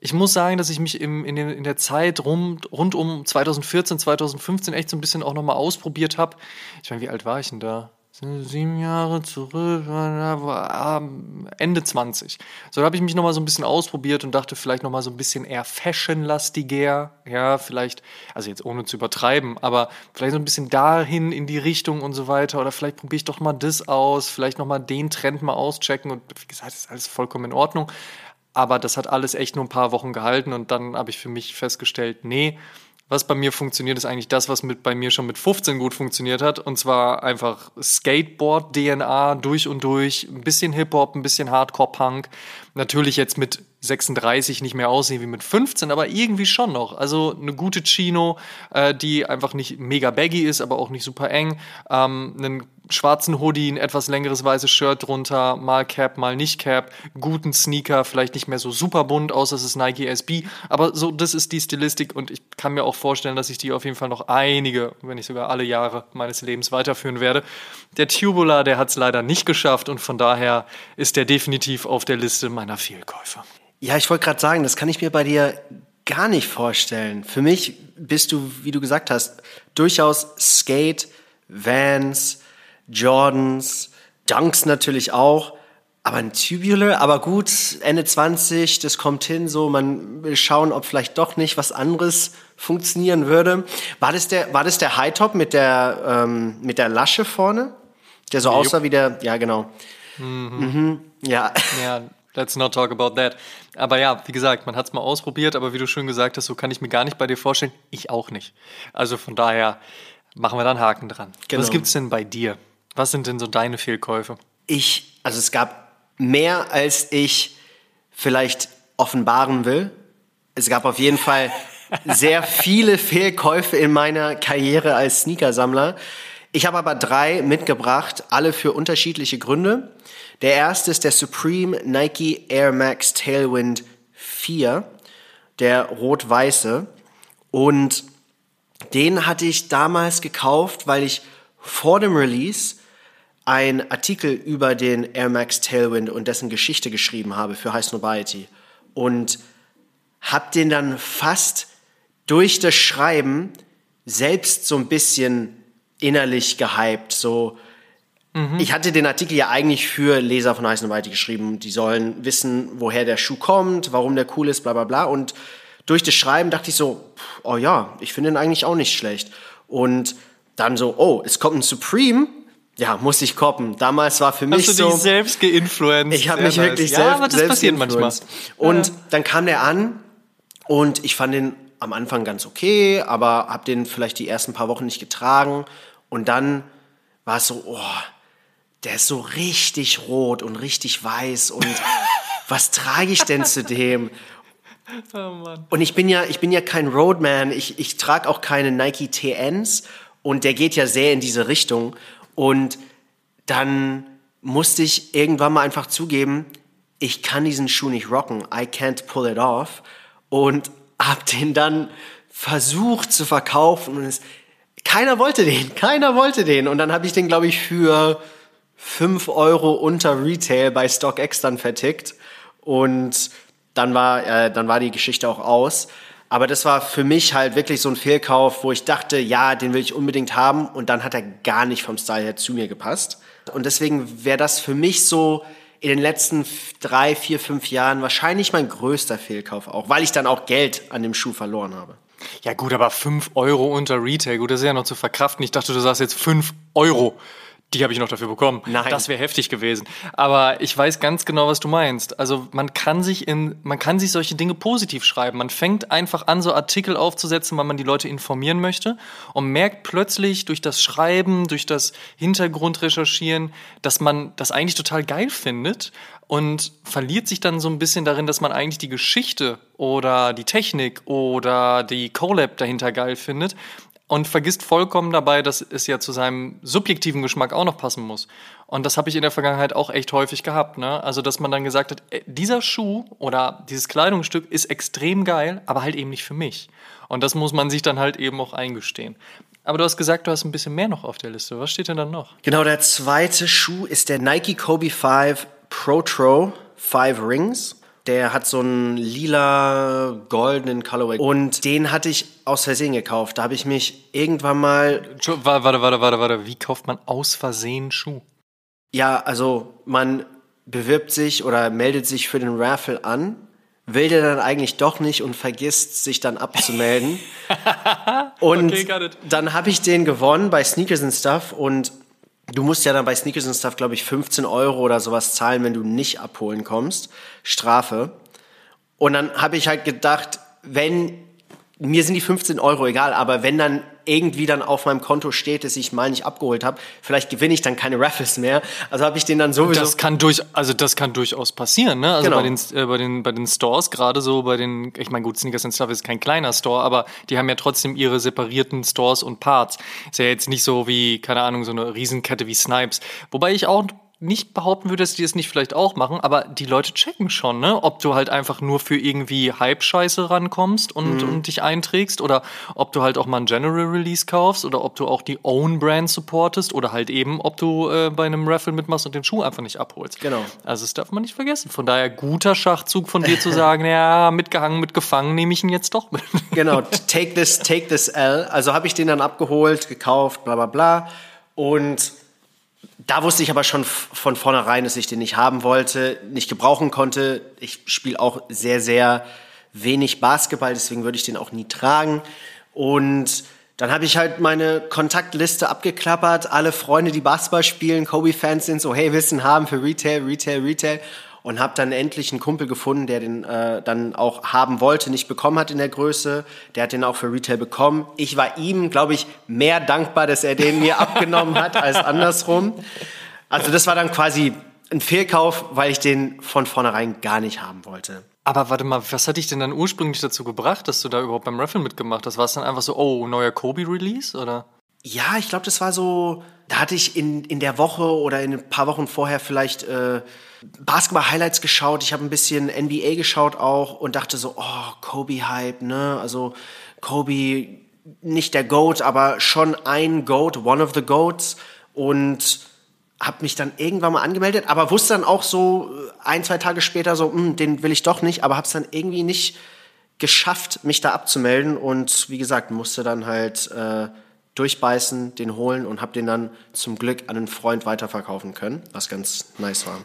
ich muss sagen, dass ich mich im, in, den, in der Zeit rund, rund um 2014, 2015 echt so ein bisschen auch nochmal ausprobiert habe. Ich meine, wie alt war ich denn da? Sieben Jahre zurück, Ende 20. So, da habe ich mich nochmal so ein bisschen ausprobiert und dachte vielleicht nochmal so ein bisschen eher fashionlastiger. Ja, vielleicht, also jetzt ohne zu übertreiben, aber vielleicht so ein bisschen dahin in die Richtung und so weiter. Oder vielleicht probiere ich doch mal das aus, vielleicht nochmal den Trend mal auschecken. Und wie gesagt, ist alles vollkommen in Ordnung. Aber das hat alles echt nur ein paar Wochen gehalten und dann habe ich für mich festgestellt, nee, was bei mir funktioniert, ist eigentlich das, was mit, bei mir schon mit 15 gut funktioniert hat. Und zwar einfach Skateboard-DNA durch und durch, ein bisschen Hip-Hop, ein bisschen Hardcore-Punk. Natürlich jetzt mit 36 nicht mehr aussehen wie mit 15, aber irgendwie schon noch. Also eine gute Chino, äh, die einfach nicht mega baggy ist, aber auch nicht super eng. Ähm, einen schwarzen Hoodie, ein etwas längeres weißes Shirt drunter, mal Cap, mal nicht Cap, guten Sneaker, vielleicht nicht mehr so super bunt, außer es ist Nike SB, aber so, das ist die Stilistik und ich kann mir auch vorstellen, dass ich die auf jeden Fall noch einige, wenn nicht sogar alle Jahre meines Lebens weiterführen werde. Der Tubular, der hat es leider nicht geschafft und von daher ist der definitiv auf der Liste meiner Fehlkäufe. Ja, ich wollte gerade sagen, das kann ich mir bei dir gar nicht vorstellen. Für mich bist du, wie du gesagt hast, durchaus Skate, Vans, Jordans, Dunks natürlich auch. Aber ein Tubular, aber gut, Ende 20, das kommt hin, so, man will schauen, ob vielleicht doch nicht was anderes funktionieren würde. War das der, war das der High Top mit der, ähm, mit der Lasche vorne? Der so aussah wie der, ja, genau. Mhm. Mhm, ja. Ja, Let's not talk about that. Aber ja, wie gesagt, man hat es mal ausprobiert, aber wie du schon gesagt hast, so kann ich mir gar nicht bei dir vorstellen. Ich auch nicht. Also von daher machen wir da einen Haken dran. Genau. Was es denn bei dir? Was sind denn so deine Fehlkäufe? Ich, also es gab mehr, als ich vielleicht offenbaren will. Es gab auf jeden Fall sehr viele Fehlkäufe in meiner Karriere als Sneakersammler. Ich habe aber drei mitgebracht, alle für unterschiedliche Gründe. Der erste ist der Supreme Nike Air Max Tailwind 4, der rot-weiße. Und den hatte ich damals gekauft, weil ich vor dem Release einen Artikel über den Air Max Tailwind und dessen Geschichte geschrieben habe für High Snobiety. Und habe den dann fast durch das Schreiben selbst so ein bisschen innerlich gehypt. So, Mhm. Ich hatte den Artikel ja eigentlich für Leser von Heißen Weite geschrieben. Die sollen wissen, woher der Schuh kommt, warum der cool ist, bla bla bla. Und durch das Schreiben dachte ich so, oh ja, ich finde den eigentlich auch nicht schlecht. Und dann so, oh, es kommt ein Supreme. Ja, muss ich koppen. Damals war für mich Hast du so. dich selbst geinfluenced? Ich habe mich nice. wirklich ja, selbst, aber das selbst passiert manchmal. Und ja. dann kam der an und ich fand den am Anfang ganz okay, aber habe den vielleicht die ersten paar Wochen nicht getragen. Und dann war es so, oh, der ist so richtig rot und richtig weiß und [LAUGHS] was trage ich denn zu dem? Oh und ich bin ja, ich bin ja kein Roadman, ich, ich trage auch keine Nike TNs und der geht ja sehr in diese Richtung. Und dann musste ich irgendwann mal einfach zugeben, ich kann diesen Schuh nicht rocken, I can't pull it off. Und hab den dann versucht zu verkaufen und es, keiner wollte den, keiner wollte den. Und dann habe ich den, glaube ich, für 5 Euro unter Retail bei StockX dann vertickt und dann war, äh, dann war die Geschichte auch aus. Aber das war für mich halt wirklich so ein Fehlkauf, wo ich dachte, ja, den will ich unbedingt haben und dann hat er gar nicht vom Style her zu mir gepasst. Und deswegen wäre das für mich so in den letzten drei, vier, fünf Jahren wahrscheinlich mein größter Fehlkauf auch, weil ich dann auch Geld an dem Schuh verloren habe. Ja gut, aber 5 Euro unter Retail, gut, das ist ja noch zu verkraften. Ich dachte, du sagst jetzt 5 Euro. Die habe ich noch dafür bekommen. Nein. Das wäre heftig gewesen. Aber ich weiß ganz genau, was du meinst. Also man kann sich in, man kann sich solche Dinge positiv schreiben. Man fängt einfach an, so Artikel aufzusetzen, weil man die Leute informieren möchte und merkt plötzlich durch das Schreiben, durch das Hintergrundrecherchieren, dass man das eigentlich total geil findet und verliert sich dann so ein bisschen darin, dass man eigentlich die Geschichte oder die Technik oder die Collab dahinter geil findet und vergisst vollkommen dabei, dass es ja zu seinem subjektiven Geschmack auch noch passen muss. Und das habe ich in der Vergangenheit auch echt häufig gehabt. Ne? Also, dass man dann gesagt hat, dieser Schuh oder dieses Kleidungsstück ist extrem geil, aber halt eben nicht für mich. Und das muss man sich dann halt eben auch eingestehen. Aber du hast gesagt, du hast ein bisschen mehr noch auf der Liste. Was steht denn dann noch? Genau, der zweite Schuh ist der Nike Kobe 5 Pro Tro 5 Rings. Der hat so einen lila, goldenen Colorway. Und den hatte ich aus Versehen gekauft. Da habe ich mich irgendwann mal. Warte, warte, warte, warte. Wie kauft man aus Versehen Schuh? Ja, also man bewirbt sich oder meldet sich für den Raffle an, will der dann eigentlich doch nicht und vergisst sich dann abzumelden. [LAUGHS] und okay, dann habe ich den gewonnen bei Sneakers and Stuff und du musst ja dann bei Sneakers and Stuff, glaube ich, 15 Euro oder sowas zahlen, wenn du nicht abholen kommst. Strafe. Und dann habe ich halt gedacht, wenn mir sind die 15 Euro egal, aber wenn dann irgendwie dann auf meinem Konto steht, dass ich mal nicht abgeholt habe, vielleicht gewinne ich dann keine Raffles mehr. Also habe ich den dann sowieso. Das kann durch, also das kann durchaus passieren, ne? Also genau. bei den äh, bei den bei den Stores gerade so bei den, ich meine gut, Sneakers and Stuff ist kein kleiner Store, aber die haben ja trotzdem ihre separierten Stores und Parts. Ist ja jetzt nicht so wie keine Ahnung so eine Riesenkette wie Snipes, wobei ich auch nicht behaupten würde, dass die es nicht vielleicht auch machen, aber die Leute checken schon, ne? Ob du halt einfach nur für irgendwie Hype-Scheiße rankommst und, mhm. und dich einträgst oder ob du halt auch mal ein General Release kaufst oder ob du auch die Own Brand supportest oder halt eben, ob du äh, bei einem Raffle mitmachst und den Schuh einfach nicht abholst. Genau. Also das darf man nicht vergessen. Von daher guter Schachzug von dir zu sagen, [LAUGHS] ja, mitgehangen, mitgefangen, nehme ich ihn jetzt doch mit. [LAUGHS] Genau, take this, take this L. Also habe ich den dann abgeholt, gekauft, bla bla bla. Und da wusste ich aber schon von vornherein, dass ich den nicht haben wollte, nicht gebrauchen konnte. Ich spiele auch sehr, sehr wenig Basketball, deswegen würde ich den auch nie tragen. Und dann habe ich halt meine Kontaktliste abgeklappert, alle Freunde, die Basketball spielen, Kobe-Fans sind, so hey, Wissen haben für Retail, Retail, Retail und habe dann endlich einen Kumpel gefunden, der den äh, dann auch haben wollte, nicht bekommen hat in der Größe. Der hat den auch für Retail bekommen. Ich war ihm, glaube ich, mehr dankbar, dass er den mir [LAUGHS] abgenommen hat als andersrum. Also das war dann quasi ein Fehlkauf, weil ich den von vornherein gar nicht haben wollte. Aber warte mal, was hat dich denn dann ursprünglich dazu gebracht, dass du da überhaupt beim Raffle mitgemacht hast? War es dann einfach so, oh, neuer Kobe-Release oder? Ja, ich glaube, das war so, da hatte ich in, in der Woche oder in ein paar Wochen vorher vielleicht äh, Basketball-Highlights geschaut. Ich habe ein bisschen NBA geschaut auch und dachte so, oh, Kobe-Hype, ne? Also Kobe, nicht der GOAT, aber schon ein GOAT, one of the GOATs. Und habe mich dann irgendwann mal angemeldet, aber wusste dann auch so äh, ein, zwei Tage später so, hm, den will ich doch nicht, aber habe es dann irgendwie nicht geschafft, mich da abzumelden. Und wie gesagt, musste dann halt... Äh, durchbeißen, den holen und habe den dann zum Glück an einen Freund weiterverkaufen können, was ganz nice war.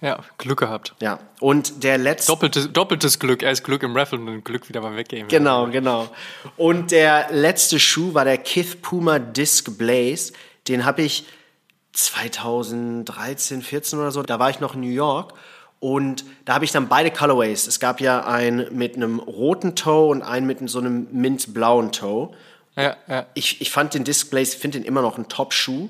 Ja, Glück gehabt. Ja, und der letzte... Doppeltes, doppeltes Glück, erst Glück im Raffle und Glück wieder mal weggeben. Genau, genau. Und der letzte Schuh war der Kith Puma Disc Blaze. Den habe ich 2013, 14 oder so, da war ich noch in New York und da habe ich dann beide Colorways. Es gab ja einen mit einem roten Toe und einen mit so einem mintblauen Toe. Ja, ja. Ich, ich fand den Displays, finde den immer noch ein Top-Schuh,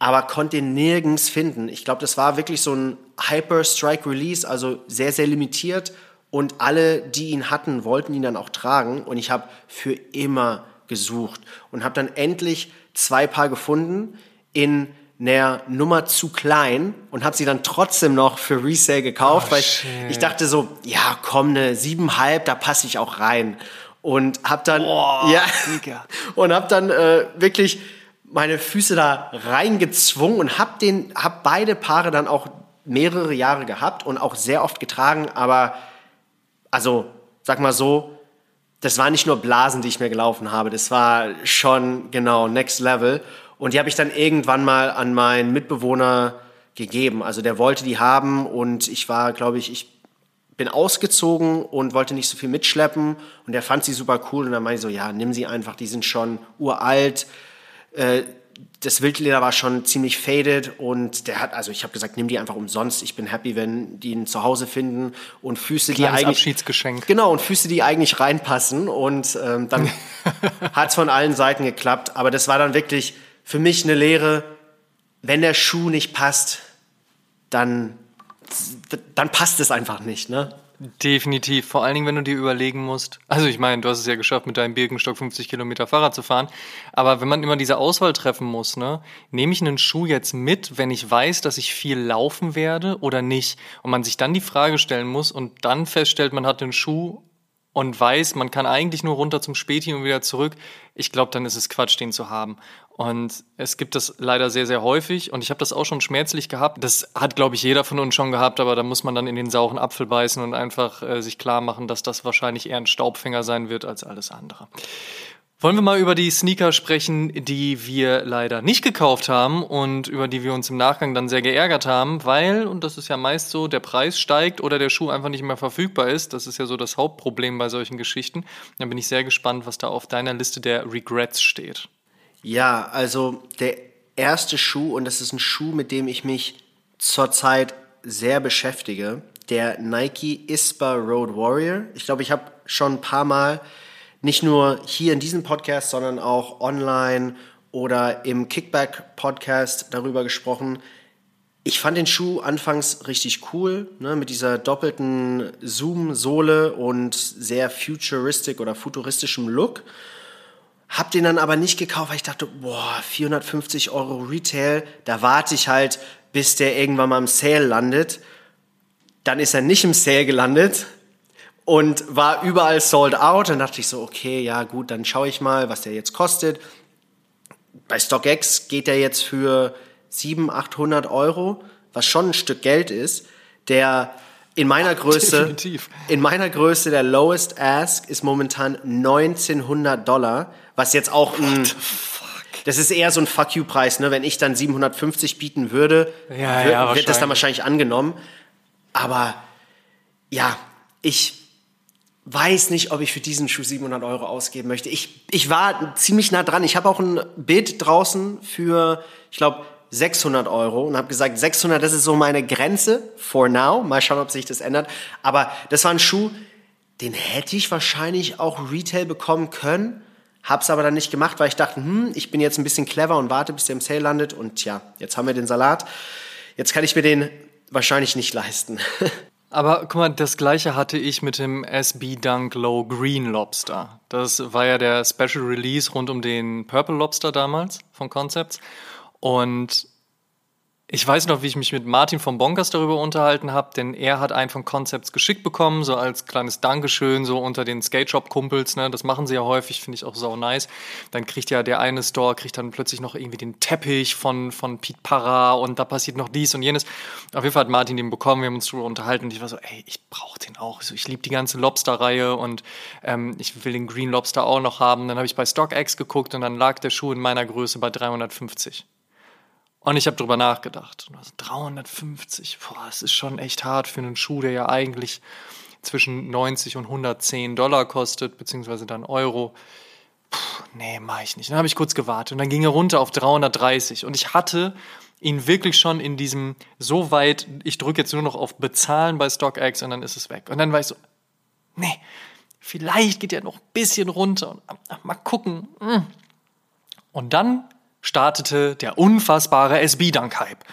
aber konnte den nirgends finden. Ich glaube, das war wirklich so ein Hyper-Strike-Release, also sehr, sehr limitiert. Und alle, die ihn hatten, wollten ihn dann auch tragen. Und ich habe für immer gesucht und habe dann endlich zwei Paar gefunden in einer Nummer zu klein und habe sie dann trotzdem noch für Resale gekauft, oh, weil ich, ich, dachte so, ja, komm, eine siebenhalb, da passe ich auch rein und hab dann oh, ja [LAUGHS] und hab dann äh, wirklich meine Füße da reingezwungen und hab den hab beide Paare dann auch mehrere Jahre gehabt und auch sehr oft getragen, aber also sag mal so, das waren nicht nur Blasen, die ich mir gelaufen habe, das war schon genau next level und die habe ich dann irgendwann mal an meinen Mitbewohner gegeben. Also der wollte die haben und ich war, glaube ich, ich bin ausgezogen und wollte nicht so viel mitschleppen und er fand sie super cool und dann meinte ich so, ja, nimm sie einfach, die sind schon uralt. Äh, das Wildleder war schon ziemlich faded und der hat, also ich habe gesagt, nimm die einfach umsonst. Ich bin happy, wenn die ihn zu Hause finden und Füße, die eigentlich Abschiedsgeschenk. Genau und Füße, die eigentlich reinpassen und ähm, dann [LAUGHS] hat es von allen Seiten geklappt. Aber das war dann wirklich für mich eine Lehre. Wenn der Schuh nicht passt, dann dann passt es einfach nicht, ne? Definitiv. Vor allen Dingen, wenn du dir überlegen musst. Also ich meine, du hast es ja geschafft, mit deinem Birkenstock 50 Kilometer Fahrrad zu fahren. Aber wenn man immer diese Auswahl treffen muss, ne, nehme ich einen Schuh jetzt mit, wenn ich weiß, dass ich viel laufen werde oder nicht? Und man sich dann die Frage stellen muss und dann feststellt, man hat den Schuh und weiß, man kann eigentlich nur runter zum Späti und wieder zurück, ich glaube, dann ist es Quatsch, den zu haben. Und es gibt das leider sehr, sehr häufig und ich habe das auch schon schmerzlich gehabt. Das hat, glaube ich, jeder von uns schon gehabt, aber da muss man dann in den sauren Apfel beißen und einfach äh, sich klar machen, dass das wahrscheinlich eher ein Staubfänger sein wird als alles andere. Wollen wir mal über die Sneaker sprechen, die wir leider nicht gekauft haben und über die wir uns im Nachgang dann sehr geärgert haben, weil, und das ist ja meist so, der Preis steigt oder der Schuh einfach nicht mehr verfügbar ist. Das ist ja so das Hauptproblem bei solchen Geschichten. Dann bin ich sehr gespannt, was da auf deiner Liste der Regrets steht. Ja, also der erste Schuh, und das ist ein Schuh, mit dem ich mich zurzeit sehr beschäftige, der Nike Ispa Road Warrior. Ich glaube, ich habe schon ein paar Mal nicht nur hier in diesem Podcast, sondern auch online oder im Kickback-Podcast darüber gesprochen. Ich fand den Schuh anfangs richtig cool, ne, mit dieser doppelten Zoom-Sohle und sehr futuristic oder futuristischem Look. Hab den dann aber nicht gekauft, weil ich dachte, boah, 450 Euro Retail, da warte ich halt, bis der irgendwann mal im Sale landet. Dann ist er nicht im Sale gelandet und war überall sold out. Dann dachte ich so, okay, ja gut, dann schaue ich mal, was der jetzt kostet. Bei StockX geht der jetzt für 700, 800 Euro, was schon ein Stück Geld ist. Der in meiner [LAUGHS] Größe, Definitiv. in meiner Größe der Lowest Ask ist momentan 1900 Dollar, was jetzt auch ein, das ist eher so ein Fuck you Preis, ne? Wenn ich dann 750 bieten würde, ja, wird, ja, wird das dann wahrscheinlich angenommen. Aber ja, ich weiß nicht, ob ich für diesen Schuh 700 Euro ausgeben möchte. Ich, ich war ziemlich nah dran. Ich habe auch ein Bild draußen für, ich glaube, 600 Euro und habe gesagt, 600, das ist so meine Grenze for now. Mal schauen, ob sich das ändert. Aber das war ein Schuh, den hätte ich wahrscheinlich auch Retail bekommen können. Hab's aber dann nicht gemacht, weil ich dachte, hm, ich bin jetzt ein bisschen clever und warte, bis der im Sale landet. Und ja, jetzt haben wir den Salat. Jetzt kann ich mir den wahrscheinlich nicht leisten. [LAUGHS] Aber guck mal, das gleiche hatte ich mit dem SB Dunk Low Green Lobster. Das war ja der Special Release rund um den Purple Lobster damals von Concepts. Und ich weiß noch, wie ich mich mit Martin von Bonkers darüber unterhalten habe, denn er hat einen von Concepts geschickt bekommen, so als kleines Dankeschön, so unter den Skate Shop Kumpels, ne? Das machen sie ja häufig, finde ich auch so nice. Dann kriegt ja der eine Store, kriegt dann plötzlich noch irgendwie den Teppich von, von Pete Parra und da passiert noch dies und jenes. Auf jeden Fall hat Martin den bekommen, wir haben uns darüber unterhalten und ich war so, ey, ich brauche den auch. So, ich liebe die ganze Lobster-Reihe und ähm, ich will den Green Lobster auch noch haben. Dann habe ich bei StockX geguckt und dann lag der Schuh in meiner Größe bei 350. Und ich habe drüber nachgedacht. Also 350, boah, das ist schon echt hart für einen Schuh, der ja eigentlich zwischen 90 und 110 Dollar kostet, beziehungsweise dann Euro. Puh, nee, mach ich nicht. Dann habe ich kurz gewartet und dann ging er runter auf 330. Und ich hatte ihn wirklich schon in diesem so weit, ich drücke jetzt nur noch auf Bezahlen bei StockX und dann ist es weg. Und dann war ich so, nee, vielleicht geht er noch ein bisschen runter und ach, mal gucken. Mm. Und dann startete der unfassbare SB-Dunk-Hype.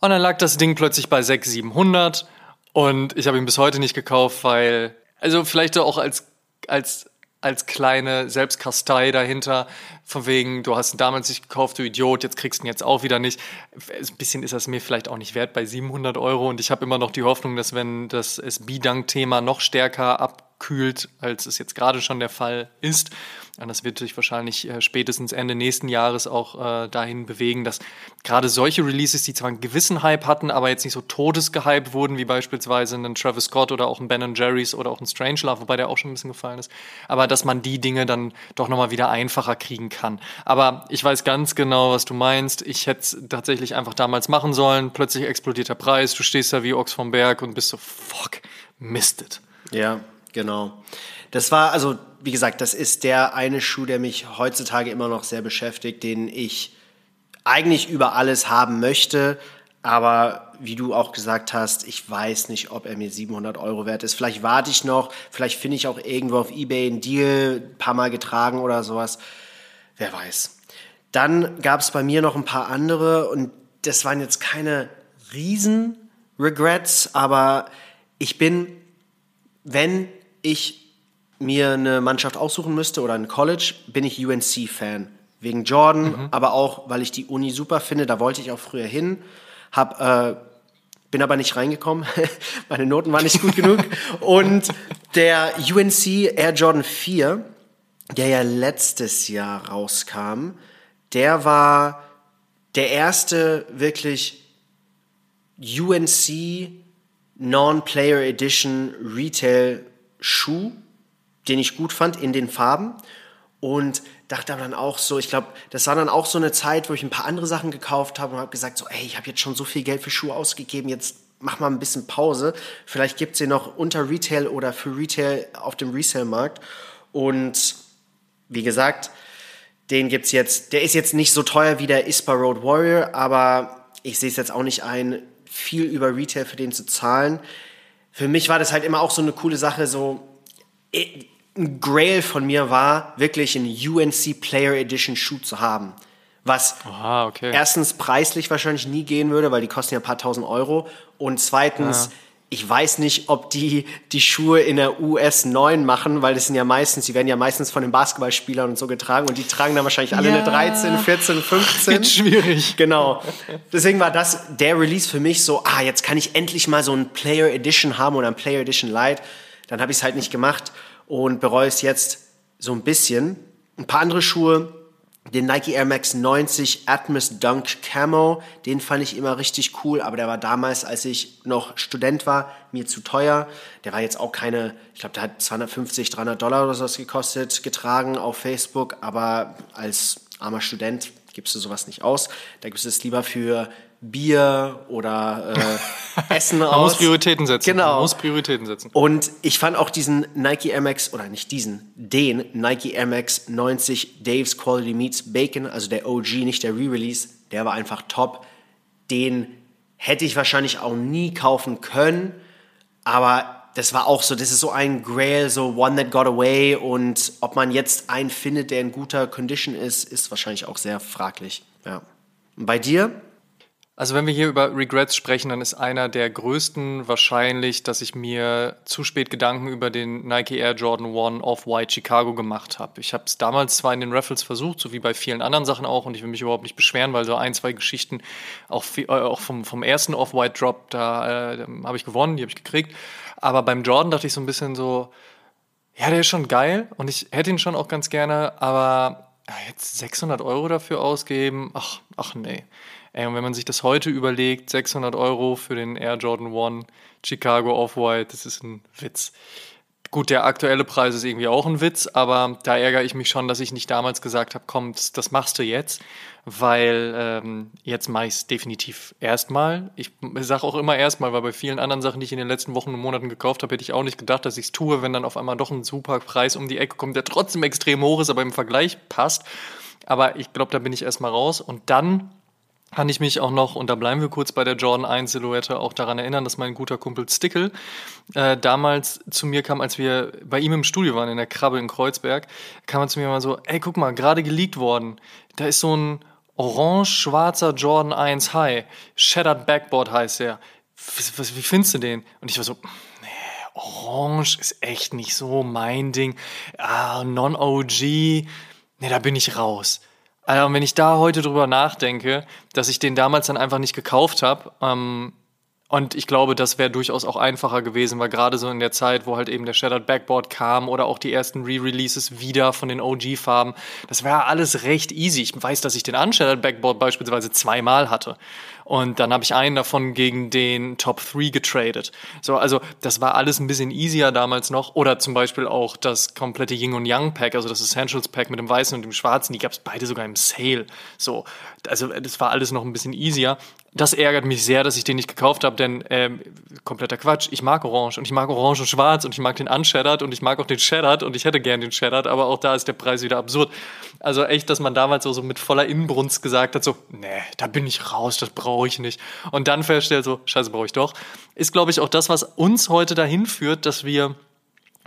Und dann lag das Ding plötzlich bei 600, 700 und ich habe ihn bis heute nicht gekauft, weil, also vielleicht auch als, als, als kleine Selbstkastei dahinter, von wegen, du hast ihn damals nicht gekauft, du Idiot, jetzt kriegst du ihn jetzt auch wieder nicht. Ein bisschen ist das mir vielleicht auch nicht wert bei 700 Euro und ich habe immer noch die Hoffnung, dass wenn das SB-Dunk-Thema noch stärker abkühlt, als es jetzt gerade schon der Fall ist, und das wird sich wahrscheinlich äh, spätestens Ende nächsten Jahres auch äh, dahin bewegen, dass gerade solche Releases, die zwar einen gewissen Hype hatten, aber jetzt nicht so todesgehypt wurden, wie beispielsweise ein Travis Scott oder auch ein Ben Jerry's oder auch ein Strangelove, wobei der auch schon ein bisschen gefallen ist, aber dass man die Dinge dann doch nochmal wieder einfacher kriegen kann. Aber ich weiß ganz genau, was du meinst. Ich hätte es tatsächlich einfach damals machen sollen. Plötzlich explodiert der Preis, du stehst da wie Ochs vom Berg und bist so, fuck, mistet. Ja, genau. Das war, also wie gesagt, das ist der eine Schuh, der mich heutzutage immer noch sehr beschäftigt, den ich eigentlich über alles haben möchte. Aber wie du auch gesagt hast, ich weiß nicht, ob er mir 700 Euro wert ist. Vielleicht warte ich noch, vielleicht finde ich auch irgendwo auf Ebay einen Deal, ein paar Mal getragen oder sowas. Wer weiß. Dann gab es bei mir noch ein paar andere und das waren jetzt keine Riesen-Regrets, aber ich bin, wenn ich mir eine Mannschaft aussuchen müsste oder ein College, bin ich UNC-Fan. Wegen Jordan, mhm. aber auch, weil ich die Uni super finde. Da wollte ich auch früher hin. Hab, äh, bin aber nicht reingekommen. [LAUGHS] Meine Noten waren nicht gut genug. [LAUGHS] Und Der UNC Air Jordan 4, der ja letztes Jahr rauskam, der war der erste wirklich UNC Non-Player Edition Retail Schuh, den ich gut fand in den Farben und dachte dann auch so, ich glaube, das war dann auch so eine Zeit, wo ich ein paar andere Sachen gekauft habe und habe gesagt so, ey, ich habe jetzt schon so viel Geld für Schuhe ausgegeben, jetzt mach mal ein bisschen Pause. Vielleicht gibt's sie noch unter Retail oder für Retail auf dem Resale-Markt. Und wie gesagt, den gibt's jetzt, der ist jetzt nicht so teuer wie der Ispa Road Warrior, aber ich sehe es jetzt auch nicht ein, viel über Retail für den zu zahlen. Für mich war das halt immer auch so eine coole Sache, so ein Grail von mir war, wirklich einen UNC Player Edition Schuh zu haben. Was Aha, okay. erstens preislich wahrscheinlich nie gehen würde, weil die kosten ja ein paar tausend Euro. Und zweitens, ja. Ich weiß nicht, ob die die Schuhe in der US 9 machen, weil das sind ja meistens, die werden ja meistens von den Basketballspielern und so getragen und die tragen dann wahrscheinlich alle ja. eine 13, 14, 15. Wird schwierig. Genau. Deswegen war das der Release für mich so, ah, jetzt kann ich endlich mal so ein Player Edition haben oder ein Player Edition Light. Dann habe ich es halt nicht gemacht und bereue es jetzt so ein bisschen. Ein paar andere Schuhe, den Nike Air Max 90 Atmos Dunk Camo, den fand ich immer richtig cool, aber der war damals, als ich noch Student war, mir zu teuer. Der war jetzt auch keine, ich glaube, der hat 250, 300 Dollar oder sowas gekostet, getragen auf Facebook, aber als armer Student gibst du sowas nicht aus. Da gibst du es lieber für Bier oder äh, [LAUGHS] Essen aus. Man muss Prioritäten setzen. Genau. Man muss Prioritäten setzen. Und ich fand auch diesen Nike Max, oder nicht diesen, den Nike Max 90 Dave's Quality Meets Bacon, also der OG, nicht der Re-Release, der war einfach top. Den hätte ich wahrscheinlich auch nie kaufen können, aber das war auch so, das ist so ein Grail, so One That Got Away und ob man jetzt einen findet, der in guter Condition ist, ist wahrscheinlich auch sehr fraglich. Ja. Und bei dir? Also wenn wir hier über Regrets sprechen, dann ist einer der größten wahrscheinlich, dass ich mir zu spät Gedanken über den Nike Air Jordan 1 Off-White Chicago gemacht habe. Ich habe es damals zwar in den Raffles versucht, so wie bei vielen anderen Sachen auch, und ich will mich überhaupt nicht beschweren, weil so ein, zwei Geschichten auch, äh, auch vom, vom ersten Off-White Drop, da äh, habe ich gewonnen, die habe ich gekriegt. Aber beim Jordan dachte ich so ein bisschen so, ja, der ist schon geil und ich hätte ihn schon auch ganz gerne, aber ja, jetzt 600 Euro dafür ausgeben, ach, ach nee. Ey, und wenn man sich das heute überlegt, 600 Euro für den Air Jordan 1 Chicago Off-White, das ist ein Witz. Gut, der aktuelle Preis ist irgendwie auch ein Witz, aber da ärgere ich mich schon, dass ich nicht damals gesagt habe, komm, das, machst du jetzt, weil ähm, jetzt mache ich es definitiv erstmal. Ich sage auch immer erstmal, weil bei vielen anderen Sachen, die ich in den letzten Wochen und Monaten gekauft habe, hätte ich auch nicht gedacht, dass ich es tue, wenn dann auf einmal doch ein super Preis um die Ecke kommt, der trotzdem extrem hoch ist, aber im Vergleich passt. Aber ich glaube, da bin ich erstmal raus und dann kann ich mich auch noch, und da bleiben wir kurz bei der Jordan 1 Silhouette, auch daran erinnern, dass mein guter Kumpel Stickel äh, damals zu mir kam, als wir bei ihm im Studio waren, in der Krabbe in Kreuzberg, kam er zu mir mal so, ey, guck mal, gerade geleakt worden, da ist so ein orange-schwarzer Jordan 1 High, Shattered Backboard heißt der. Wie, findest du den? Und ich war so, nee, orange ist echt nicht so mein Ding. Ah, Non-OG, nee, da bin ich raus. Also wenn ich da heute drüber nachdenke, dass ich den damals dann einfach nicht gekauft habe, ähm, und ich glaube, das wäre durchaus auch einfacher gewesen, weil gerade so in der Zeit, wo halt eben der Shattered Backboard kam oder auch die ersten Re-Releases wieder von den OG-Farben, das war alles recht easy. Ich weiß, dass ich den Unshattered Backboard beispielsweise zweimal hatte. Und dann habe ich einen davon gegen den Top 3 getradet. So, also das war alles ein bisschen easier damals noch. Oder zum Beispiel auch das komplette Yin und Yang Pack, also das Essentials Pack mit dem Weißen und dem Schwarzen, die gab es beide sogar im Sale. So, also das war alles noch ein bisschen easier. Das ärgert mich sehr, dass ich den nicht gekauft habe, denn ähm, kompletter Quatsch. Ich mag Orange und ich mag Orange und Schwarz und ich mag den Unshattered und ich mag auch den Shattered und ich hätte gern den Shattered, aber auch da ist der Preis wieder absurd. Also echt, dass man damals so, so mit voller Inbrunst gesagt hat, so, nee, da bin ich raus, das brauche ich nicht. Und dann feststellt so, scheiße, brauche ich doch. Ist, glaube ich, auch das, was uns heute dahin führt, dass wir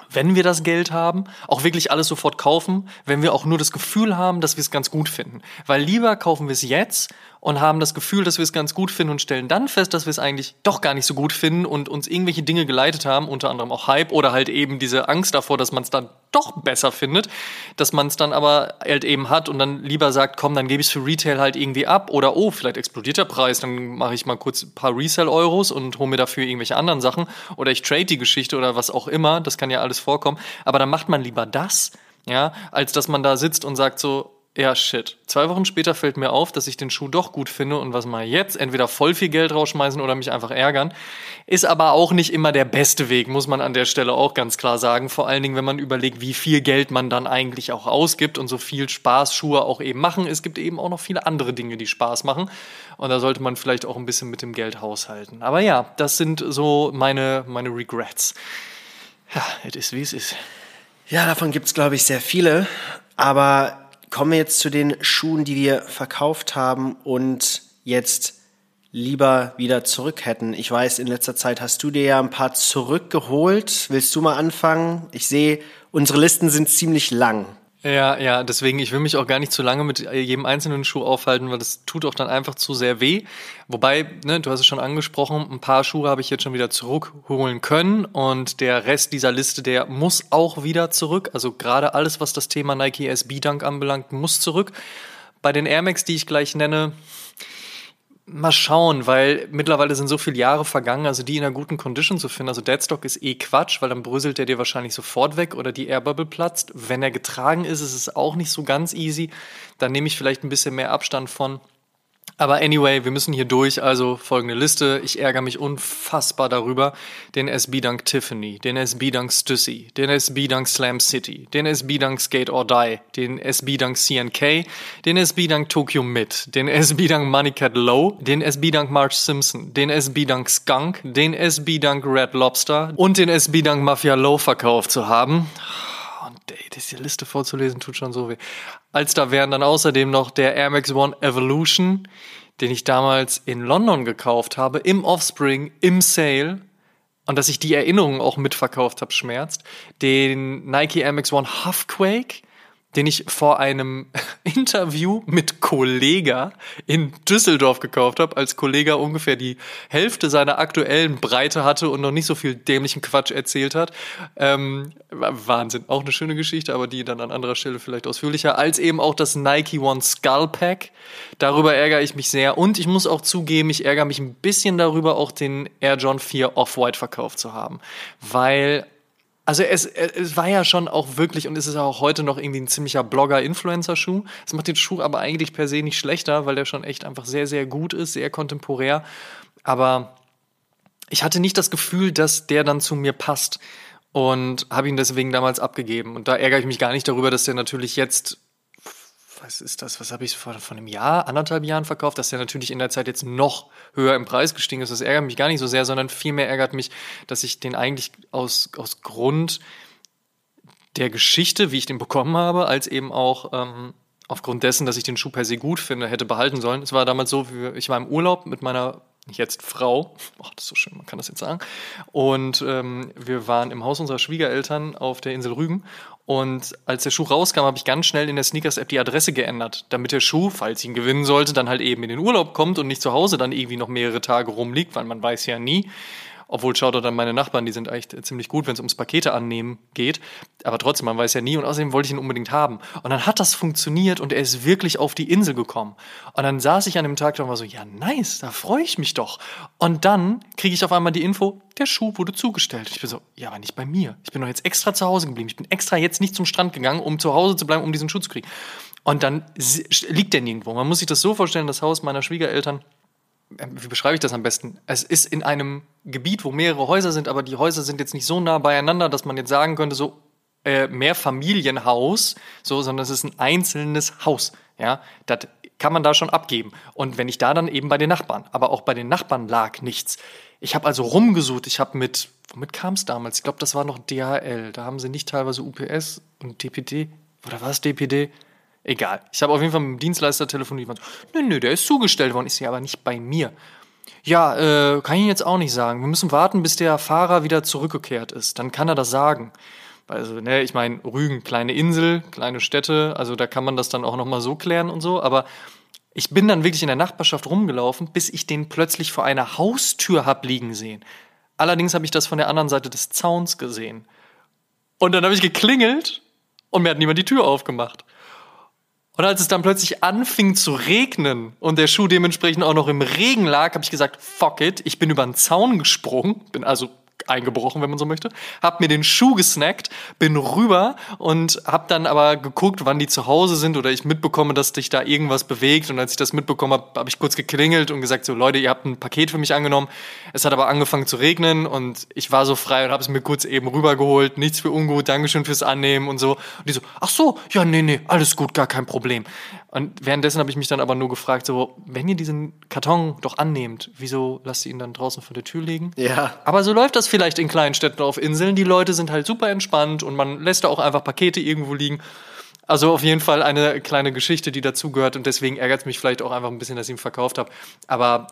wenn wir das Geld haben, auch wirklich alles sofort kaufen, wenn wir auch nur das Gefühl haben, dass wir es ganz gut finden. Weil lieber kaufen wir es jetzt und haben das Gefühl, dass wir es ganz gut finden und stellen dann fest, dass wir es eigentlich doch gar nicht so gut finden und uns irgendwelche Dinge geleitet haben, unter anderem auch Hype oder halt eben diese Angst davor, dass man es dann doch besser findet, dass man es dann aber halt eben hat und dann lieber sagt, komm, dann gebe ich es für Retail halt irgendwie ab oder oh, vielleicht explodiert der Preis, dann mache ich mal kurz ein paar Resell-Euros und hole mir dafür irgendwelche anderen Sachen oder ich trade die Geschichte oder was auch immer, das kann ja alles vorkommen, aber dann macht man lieber das, ja, als dass man da sitzt und sagt so, ja, shit. Zwei Wochen später fällt mir auf, dass ich den Schuh doch gut finde und was mal jetzt, entweder voll viel Geld rausschmeißen oder mich einfach ärgern. Ist aber auch nicht immer der beste Weg, muss man an der Stelle auch ganz klar sagen. Vor allen Dingen, wenn man überlegt, wie viel Geld man dann eigentlich auch ausgibt und so viel Spaß Schuhe auch eben machen. Es gibt eben auch noch viele andere Dinge, die Spaß machen. Und da sollte man vielleicht auch ein bisschen mit dem Geld haushalten. Aber ja, das sind so meine, meine Regrets. Ja, es ist wie es ist. Ja, davon gibt's glaube ich, sehr viele. Aber Kommen wir jetzt zu den Schuhen, die wir verkauft haben und jetzt lieber wieder zurück hätten. Ich weiß, in letzter Zeit hast du dir ja ein paar zurückgeholt. Willst du mal anfangen? Ich sehe, unsere Listen sind ziemlich lang. Ja, ja, deswegen, ich will mich auch gar nicht zu lange mit jedem einzelnen Schuh aufhalten, weil das tut auch dann einfach zu sehr weh. Wobei, ne, du hast es schon angesprochen, ein paar Schuhe habe ich jetzt schon wieder zurückholen können und der Rest dieser Liste, der muss auch wieder zurück. Also gerade alles, was das Thema Nike SB Dunk anbelangt, muss zurück. Bei den Air Max, die ich gleich nenne, Mal schauen, weil mittlerweile sind so viele Jahre vergangen, also die in einer guten Condition zu finden. Also Deadstock ist eh Quatsch, weil dann bröselt der dir wahrscheinlich sofort weg oder die Airbubble platzt. Wenn er getragen ist, ist es auch nicht so ganz easy. Dann nehme ich vielleicht ein bisschen mehr Abstand von. Aber anyway, wir müssen hier durch, also folgende Liste. Ich ärgere mich unfassbar darüber. Den SB Dunk Tiffany, den SB Dunk Stussy, den SB Dunk Slam City, den SB Dunk Skate or Die, den SB Dunk CNK, den SB Dunk Tokyo Mid, den SB Dunk Money Cat Low, den SB Dunk March Simpson, den SB Dunk Skunk, den SB Dunk Red Lobster und den SB Dunk Mafia Low verkauft zu haben. Ey, diese Liste vorzulesen tut schon so weh. Als da wären dann außerdem noch der Air Max One Evolution, den ich damals in London gekauft habe, im Offspring, im Sale. Und dass ich die Erinnerungen auch mitverkauft habe, schmerzt. Den Nike Air Max One Huffquake, den ich vor einem [LAUGHS] Interview mit Kollega in Düsseldorf gekauft habe, als Kollega ungefähr die Hälfte seiner aktuellen Breite hatte und noch nicht so viel dämlichen Quatsch erzählt hat. Ähm, Wahnsinn, auch eine schöne Geschichte, aber die dann an anderer Stelle vielleicht ausführlicher, als eben auch das Nike One Skull Pack. Darüber ärgere ich mich sehr und ich muss auch zugeben, ich ärgere mich ein bisschen darüber, auch den Air John 4 Off-White verkauft zu haben, weil also es, es war ja schon auch wirklich und es ist auch heute noch irgendwie ein ziemlicher Blogger-Influencer-Schuh. Es macht den Schuh aber eigentlich per se nicht schlechter, weil der schon echt einfach sehr, sehr gut ist, sehr kontemporär. Aber ich hatte nicht das Gefühl, dass der dann zu mir passt und habe ihn deswegen damals abgegeben. Und da ärgere ich mich gar nicht darüber, dass der natürlich jetzt was ist das, was habe ich vor, vor einem Jahr, anderthalb Jahren verkauft, dass der natürlich in der Zeit jetzt noch höher im Preis gestiegen ist. Das ärgert mich gar nicht so sehr, sondern vielmehr ärgert mich, dass ich den eigentlich aus, aus Grund der Geschichte, wie ich den bekommen habe, als eben auch ähm, aufgrund dessen, dass ich den Schuh per se gut finde, hätte behalten sollen. Es war damals so, ich war im Urlaub mit meiner jetzt Frau, ach, das ist so schön, man kann das jetzt sagen. Und ähm, wir waren im Haus unserer Schwiegereltern auf der Insel Rügen. Und als der Schuh rauskam, habe ich ganz schnell in der Sneakers-App die Adresse geändert, damit der Schuh, falls ich ihn gewinnen sollte, dann halt eben in den Urlaub kommt und nicht zu Hause dann irgendwie noch mehrere Tage rumliegt, weil man weiß ja nie, obwohl schaut dann meine Nachbarn, die sind echt ziemlich gut, wenn es ums Pakete annehmen geht. Aber trotzdem, man weiß ja nie und außerdem wollte ich ihn unbedingt haben. Und dann hat das funktioniert und er ist wirklich auf die Insel gekommen. Und dann saß ich an dem Tag da und war so, ja nice, da freue ich mich doch. Und dann kriege ich auf einmal die Info, der Schuh wurde zugestellt. Ich bin so, ja, aber nicht bei mir. Ich bin doch jetzt extra zu Hause geblieben. Ich bin extra jetzt nicht zum Strand gegangen, um zu Hause zu bleiben, um diesen Schuh zu kriegen. Und dann liegt der nirgendwo. Man muss sich das so vorstellen, das Haus meiner Schwiegereltern wie beschreibe ich das am besten? Es ist in einem Gebiet, wo mehrere Häuser sind, aber die Häuser sind jetzt nicht so nah beieinander, dass man jetzt sagen könnte, so äh, mehr Familienhaus, so, sondern es ist ein einzelnes Haus. Ja, das kann man da schon abgeben. Und wenn ich da dann eben bei den Nachbarn, aber auch bei den Nachbarn lag nichts. Ich habe also rumgesucht, ich habe mit, womit kam es damals? Ich glaube, das war noch DHL. Da haben sie nicht teilweise UPS und DPD, oder war es DPD? Egal. Ich habe auf jeden Fall mit dem Dienstleister telefoniert. So, nö, nö, der ist zugestellt worden. Ich sehe aber nicht bei mir. Ja, äh, kann ich Ihnen jetzt auch nicht sagen. Wir müssen warten, bis der Fahrer wieder zurückgekehrt ist. Dann kann er das sagen. Also, ne, ich meine, Rügen, kleine Insel, kleine Städte, also da kann man das dann auch nochmal so klären und so. Aber ich bin dann wirklich in der Nachbarschaft rumgelaufen, bis ich den plötzlich vor einer Haustür hab liegen sehen. Allerdings habe ich das von der anderen Seite des Zauns gesehen. Und dann habe ich geklingelt und mir hat niemand die Tür aufgemacht. Und als es dann plötzlich anfing zu regnen und der Schuh dementsprechend auch noch im Regen lag, habe ich gesagt, fuck it, ich bin über den Zaun gesprungen, bin also eingebrochen, wenn man so möchte, hab mir den Schuh gesnackt, bin rüber und hab dann aber geguckt, wann die zu Hause sind oder ich mitbekomme, dass dich da irgendwas bewegt und als ich das mitbekommen habe, habe ich kurz geklingelt und gesagt so Leute, ihr habt ein Paket für mich angenommen. Es hat aber angefangen zu regnen und ich war so frei und habe es mir kurz eben rübergeholt, nichts für ungut, Dankeschön fürs Annehmen und so. Und die so, ach so, ja, nee, nee, alles gut, gar kein Problem. Und währenddessen habe ich mich dann aber nur gefragt, so, wenn ihr diesen Karton doch annehmt, wieso lasst ihr ihn dann draußen vor der Tür liegen? Ja. Aber so läuft das vielleicht in kleinen Städten auf Inseln. Die Leute sind halt super entspannt und man lässt da auch einfach Pakete irgendwo liegen. Also auf jeden Fall eine kleine Geschichte, die dazugehört und deswegen ärgert es mich vielleicht auch einfach ein bisschen, dass ich ihn verkauft habe. Aber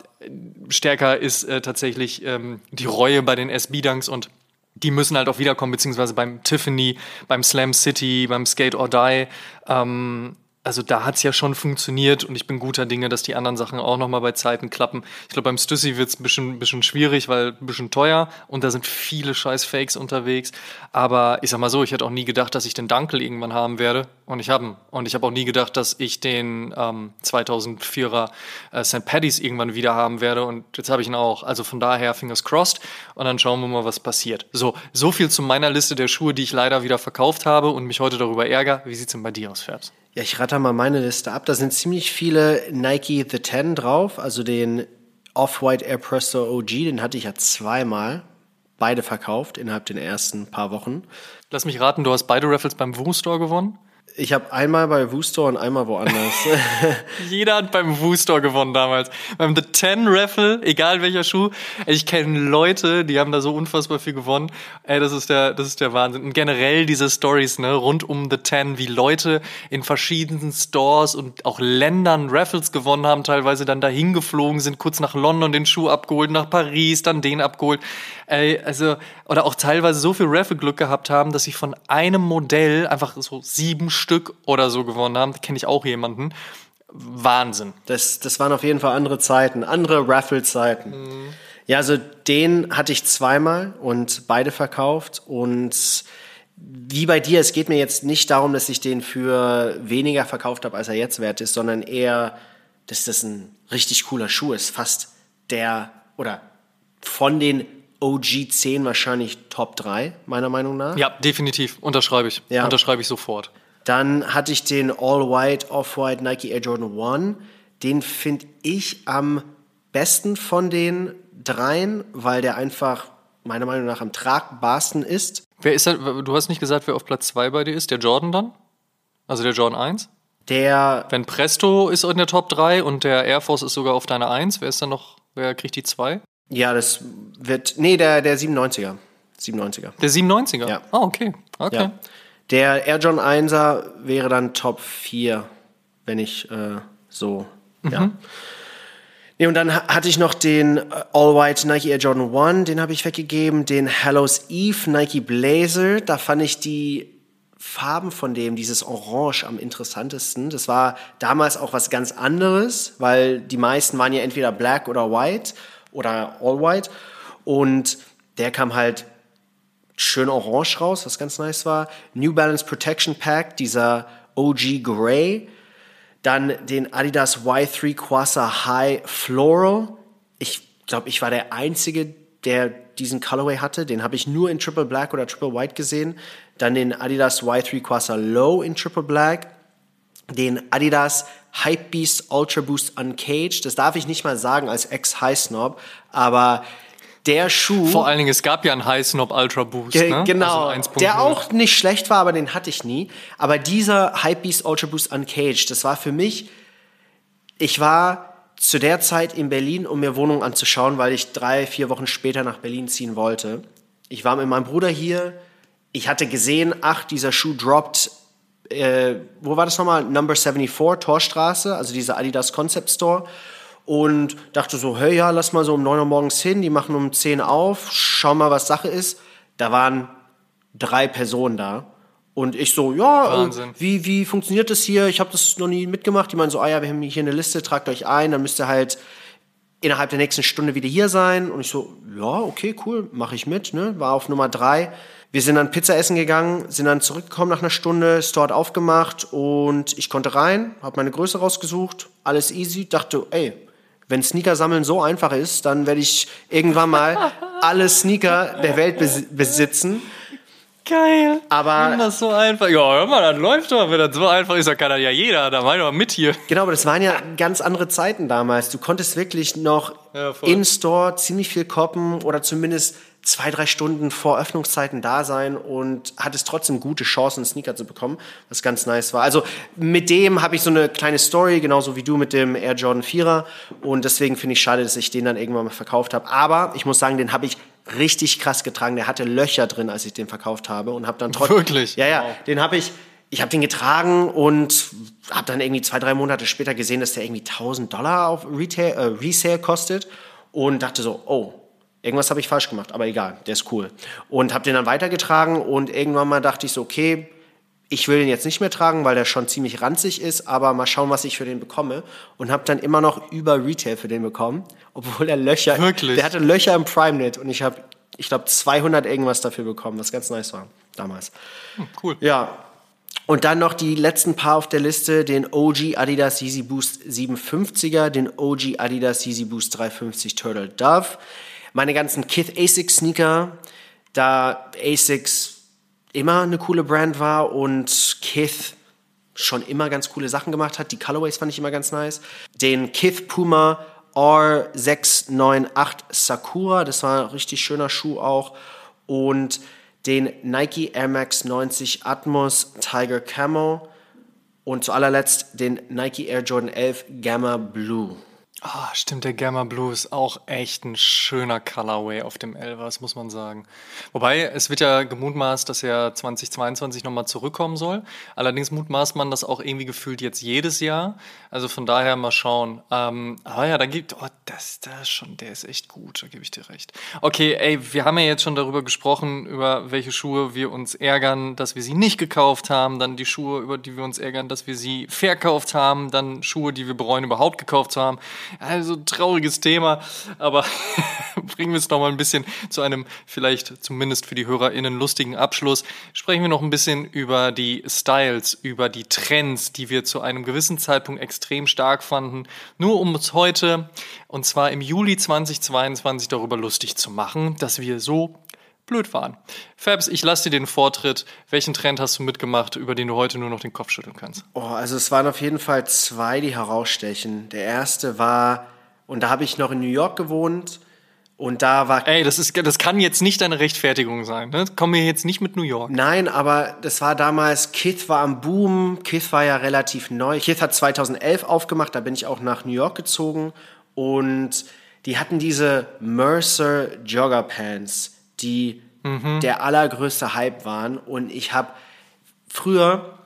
stärker ist äh, tatsächlich ähm, die Reue bei den SB-Dunks und die müssen halt auch wiederkommen, beziehungsweise beim Tiffany, beim Slam City, beim Skate or Die. Ähm, also da hat's ja schon funktioniert und ich bin guter Dinge, dass die anderen Sachen auch nochmal bei Zeiten klappen. Ich glaube, beim Stussy wird's ein bisschen, bisschen schwierig, weil ein bisschen teuer und da sind viele scheiß Fakes unterwegs. Aber ich sag mal so, ich hätte auch nie gedacht, dass ich den Dunkel irgendwann haben werde und ich habe ihn. Und ich habe auch nie gedacht, dass ich den ähm, 2004er äh, St. Paddy's irgendwann wieder haben werde und jetzt habe ich ihn auch. Also von daher fingers crossed und dann schauen wir mal, was passiert. So, so viel zu meiner Liste der Schuhe, die ich leider wieder verkauft habe und mich heute darüber ärgere. Wie sieht's denn bei dir aus, Fabs? Ja, ich ratter mal meine Liste ab. Da sind ziemlich viele Nike The Ten drauf, also den Off-White Air Presto OG, den hatte ich ja zweimal. Beide verkauft innerhalb den ersten paar Wochen. Lass mich raten, du hast beide Raffles beim Woo Store gewonnen? Ich habe einmal bei Woo Store und einmal woanders. [LAUGHS] [LAUGHS] Jeder hat beim Woo Store gewonnen damals. Beim The Ten Raffle, egal welcher Schuh. Ich kenne Leute, die haben da so unfassbar viel gewonnen. Ey, das ist der, das ist der Wahnsinn. Und generell diese Stories, ne, rund um The Ten, wie Leute in verschiedenen Stores und auch Ländern Raffles gewonnen haben, teilweise dann dahin geflogen sind, kurz nach London den Schuh abgeholt, nach Paris dann den abgeholt. Ey, also, oder auch teilweise so viel Raffle-Glück gehabt haben, dass sie von einem Modell einfach so sieben Stück oder so gewonnen haben. Kenne ich auch jemanden. Wahnsinn. Das, das waren auf jeden Fall andere Zeiten, andere Raffle-Zeiten. Mhm. Ja, also den hatte ich zweimal und beide verkauft. Und wie bei dir, es geht mir jetzt nicht darum, dass ich den für weniger verkauft habe, als er jetzt wert ist, sondern eher, dass das ein richtig cooler Schuh ist. Fast der, oder von den OG 10 wahrscheinlich Top 3, meiner Meinung nach. Ja, definitiv. Unterschreibe ich. Ja. Unterschreibe ich sofort. Dann hatte ich den All-White, Off-White Nike Air Jordan 1. Den finde ich am besten von den dreien, weil der einfach meiner Meinung nach am tragbarsten ist. Wer ist da, du hast nicht gesagt, wer auf Platz 2 bei dir ist? Der Jordan dann? Also der Jordan 1? Der. Wenn Presto ist in der Top 3 und der Air Force ist sogar auf deiner 1, wer ist dann noch, wer kriegt die 2? Ja, das wird. Nee, der, der 97er. 97er. Der 97er? Ja. Ah, okay. Okay. Ja. Der Air John 1er wäre dann Top 4, wenn ich äh, so, mhm. ja. Nee, und dann hatte ich noch den äh, All-White Nike Air Jordan 1, den habe ich weggegeben. Den Hallows Eve Nike Blazer, da fand ich die Farben von dem, dieses Orange am interessantesten. Das war damals auch was ganz anderes, weil die meisten waren ja entweder black oder white oder all white. Und der kam halt schön orange raus, was ganz nice war. New Balance Protection Pack, dieser OG Grey. Dann den Adidas Y3 Quasar High Floral. Ich glaube, ich war der Einzige, der diesen Colorway hatte. Den habe ich nur in Triple Black oder Triple White gesehen. Dann den Adidas Y3 Quasar Low in Triple Black. Den Adidas Hypebeast Ultra Boost Uncaged. Das darf ich nicht mal sagen als Ex-High Snob, aber der Schuh. Vor allen Dingen, es gab ja einen High Snob Ultra Boost. Ge ne? Genau. Also der auch nicht schlecht war, aber den hatte ich nie. Aber dieser Hypebeast Ultra Boost Uncaged, das war für mich, ich war zu der Zeit in Berlin, um mir Wohnung anzuschauen, weil ich drei, vier Wochen später nach Berlin ziehen wollte. Ich war mit meinem Bruder hier. Ich hatte gesehen, ach, dieser Schuh droppt äh, wo war das nochmal? Number 74, Torstraße, also dieser Adidas Concept Store. Und dachte so, hey, ja, lass mal so um 9 Uhr morgens hin, die machen um 10 auf, schau mal, was Sache ist. Da waren drei Personen da. Und ich so, ja, äh, wie, wie funktioniert das hier? Ich habe das noch nie mitgemacht. Die meinen so, ah ja, wir haben hier eine Liste, tragt euch ein, dann müsst ihr halt innerhalb der nächsten Stunde wieder hier sein. Und ich so, ja, okay, cool, mache ich mit. Ne? War auf Nummer drei. Wir sind dann Pizza essen gegangen, sind dann zurückgekommen nach einer Stunde, Store hat aufgemacht und ich konnte rein, habe meine Größe rausgesucht, alles easy. Dachte, ey, wenn Sneaker sammeln so einfach ist, dann werde ich irgendwann mal [LAUGHS] alle Sneaker der Welt bes besitzen. Geil. Aber- Wenn das so einfach. Ja, hör mal, das läuft doch. Wenn das so einfach ist, dann kann das ja jeder. Da mach ich doch mit hier. Genau, aber das waren ja ganz andere Zeiten damals. Du konntest wirklich noch Ja, in Store ziemlich viel koppen oder zumindest zwei, drei Stunden vor Öffnungszeiten da sein und hattest trotzdem gute Chancen, einen Sneaker zu bekommen, was ganz nice war. Also mit dem habe ich so eine kleine Story, genauso wie du mit dem Air Jordan 4er und deswegen finde ich schade, dass ich den dann irgendwann mal verkauft habe. Aber ich muss sagen, den habe ich richtig krass getragen. Der hatte Löcher drin, als ich den verkauft habe und habe dann trotzdem... Wirklich? Ja, ja, Wow. den habe ich... Ich habe den getragen und habe dann irgendwie zwei, drei Monate später gesehen, dass der irgendwie 1000 Dollar auf Retail, äh, Resale kostet und dachte so, oh, irgendwas habe ich falsch gemacht, aber egal, der ist cool. Und habe den dann weitergetragen und irgendwann mal dachte ich so, okay, ich will den jetzt nicht mehr tragen, weil der schon ziemlich ranzig ist, aber mal schauen, was ich für den bekomme. Und habe dann immer noch über Retail für den bekommen, obwohl er Löcher, Wirklich? der hatte Löcher im PrimeNet und ich habe, ich glaube, 200 irgendwas dafür bekommen, was ganz nice war damals. Cool. Ja. Und dann noch die letzten paar auf der Liste, den OG Adidas Yeezy Boost 750er, den OG Adidas Yeezy Boost 350 Turtle Dove, meine ganzen Kith Asics Sneaker, da Asics immer eine coole Brand war und Kith schon immer ganz coole Sachen gemacht hat. Die Colorways fand ich immer ganz nice. Den Kith Puma R698 Sakura, das war ein richtig schöner Schuh auch. Und den Nike Air Max 90 Atmos Tiger Camo. Und zu allerletzt den Nike Air Jordan 11 Gamma Blue. Ah, stimmt, der Gamma Blue ist auch echt ein schöner Colorway auf dem Elva, das muss man sagen. Wobei, es wird ja gemutmaßt, dass er 2022 nochmal zurückkommen soll. Allerdings mutmaßt man das auch irgendwie gefühlt jetzt jedes Jahr. Also von daher mal schauen. Ähm, aber ja, da gibt, oh, das, das schon, der ist echt gut, da gebe ich dir recht. Okay, ey, wir haben ja jetzt schon darüber gesprochen, über welche Schuhe wir uns ärgern, dass wir sie nicht gekauft haben, dann die Schuhe, über die wir uns ärgern, dass wir sie verkauft haben, dann Schuhe, die wir bereuen, überhaupt gekauft zu haben. Also trauriges Thema, aber [LAUGHS] bringen wir es noch mal ein bisschen zu einem vielleicht zumindest für die HörerInnen lustigen Abschluss. Sprechen wir noch ein bisschen über die Styles, über die Trends, die wir zu einem gewissen Zeitpunkt extrem stark fanden, nur um uns heute, und zwar im Juli 2022, darüber lustig zu machen, dass wir so blöd waren. Fabs, ich lasse dir den Vortritt. Welchen Trend hast du mitgemacht, über den du heute nur noch den Kopf schütteln kannst? Oh, also es waren auf jeden Fall zwei, die herausstechen. Der erste war, und da habe ich noch in New York gewohnt, und da war Ey, das, ist, das kann jetzt nicht deine Rechtfertigung sein. Ne? Komm mir jetzt nicht mit New York. Nein, aber das war damals, Kith war am Boom, Kith war ja relativ neu. Kith hat 2011 aufgemacht, da bin ich auch nach New York gezogen und die hatten diese Mercer Jogger Pants, die der allergrößte Hype waren. Und ich habe früher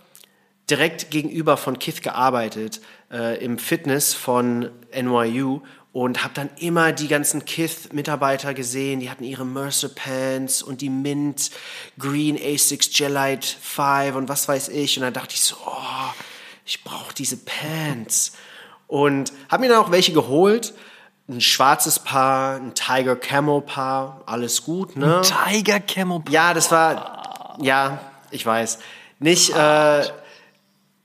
direkt gegenüber von Kith gearbeitet, äh, im Fitness von NYU und habe dann immer die ganzen Kith-Mitarbeiter gesehen, die hatten ihre Mercer Pants und die Mint Green A6 Gelite 5 und was weiß ich. Und dann dachte ich so, oh, ich brauche diese Pants und habe mir dann auch welche geholt, ein schwarzes Paar, ein Tiger Camo Paar, alles gut, ne? Tiger Camo. Ja, das war, ja, ich weiß, nicht, äh,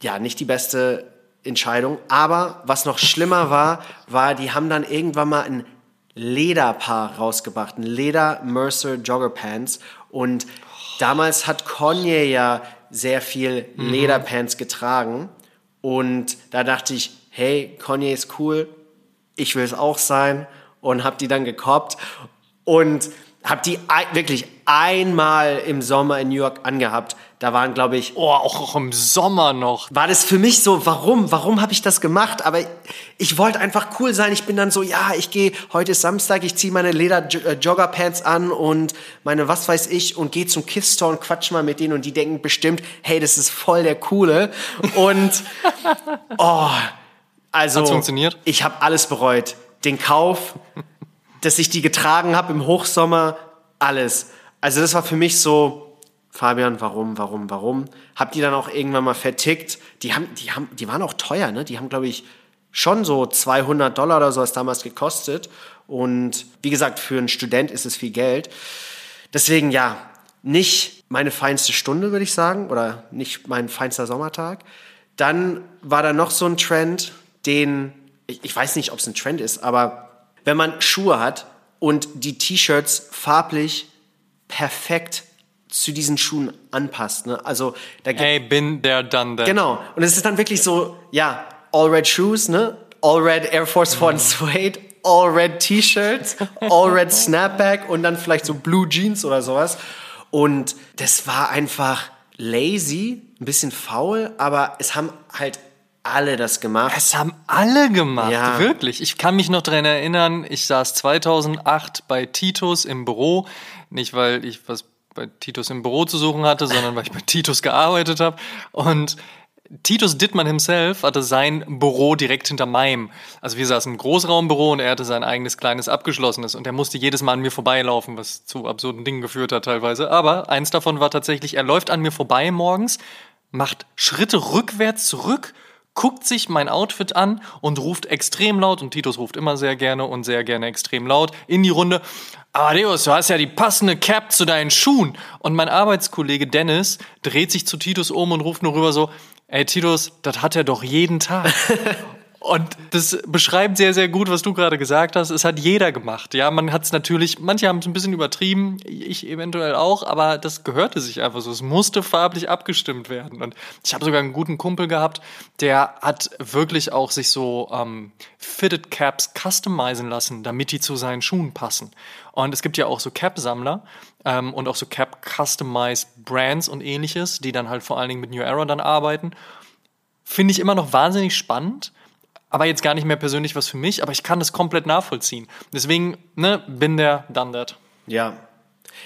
ja, nicht die beste Entscheidung. Aber was noch schlimmer war, war, die haben dann irgendwann mal ein Lederpaar rausgebracht, ein Leder Mercer Jogger Pants. Und damals hat Kanye ja sehr viel Lederpants getragen. Und da dachte ich, hey, Kanye ist cool, ich will es auch sein. Und hab die dann gekoppt. Und hab die ein, wirklich einmal im Sommer in New York angehabt. Da waren, glaube ich, Oh, auch, auch im Sommer noch. war das für mich so, warum, warum habe ich das gemacht? Aber ich wollte einfach cool sein. Ich bin dann so, ja, ich gehe, heute ist Samstag, ich ziehe meine Leder-Joggerpants an und meine was weiß ich und gehe zum Kiss Store und quatsch mal mit denen und die denken bestimmt, hey, das ist voll der Coole. Und, [LAUGHS] oh, also, Hat's funktioniert? ich habe alles bereut. Den Kauf, [LAUGHS] dass ich die getragen habe im Hochsommer, alles. Also das war für mich so, Fabian, warum, warum, warum? Hab die dann auch irgendwann mal vertickt. Die haben, die haben, die waren auch teuer, ne? Die haben, glaube ich, schon so 200 Dollar oder so es damals gekostet. Und wie gesagt, für einen Student ist es viel Geld. Deswegen ja, nicht meine feinste Stunde, würde ich sagen, oder nicht mein feinster Sommertag. Dann war da noch so ein Trend, den, ich, ich weiß nicht, ob es ein Trend ist, aber wenn man Schuhe hat und die T-Shirts farblich perfekt zu diesen Schuhen anpasst. Ne? Also da Hey, bin there, done that. Genau. Und es ist dann wirklich so, ja, all red shoes, ne? All red Air Force One Suede, all red T-Shirts, all red Snapback und dann vielleicht so Blue Jeans oder sowas. Und das war einfach lazy, ein bisschen faul, aber es haben halt alle das gemacht. Es haben alle gemacht, Ja. wirklich. Ich kann mich noch dran erinnern, ich saß 2008 bei Titus im Büro. Nicht, weil ich was bei Titus im Büro zu suchen hatte, sondern weil ich bei Titus gearbeitet habe. Und Titus Dittmann himself hatte sein Büro direkt hinter meinem. Also wir saßen im Großraumbüro und er hatte sein eigenes kleines abgeschlossenes und er musste jedes Mal an mir vorbeilaufen, was zu absurden Dingen geführt hat teilweise. Aber eins davon war tatsächlich, er läuft an mir vorbei morgens, macht Schritte rückwärts zurück, guckt sich mein Outfit an und ruft extrem laut, und Titus ruft immer sehr gerne und sehr gerne extrem laut, in die Runde, Amadeus, du hast ja die passende Cap zu deinen Schuhen. Und mein Arbeitskollege Dennis dreht sich zu Titus um und ruft nur rüber so, ey Titus, das hat er doch jeden Tag. [LAUGHS] Und das beschreibt sehr, sehr gut, was du gerade gesagt hast. Es hat jeder gemacht. Ja, man hat es natürlich, manche haben es ein bisschen übertrieben, ich eventuell auch, aber das gehörte sich einfach so. Es musste farblich abgestimmt werden. Und ich habe sogar einen guten Kumpel gehabt, der hat wirklich auch sich so ähm, Fitted Caps customizen lassen, damit die zu seinen Schuhen passen. Und es gibt ja auch so Cap-Sammler ähm, und auch so Cap-Customized Brands und ähnliches, die dann halt vor allen Dingen mit New Era dann arbeiten finde ich immer noch wahnsinnig spannend, aber jetzt gar nicht mehr persönlich was für mich, aber ich kann das komplett nachvollziehen. Deswegen, ne, bin der, done that. Ja.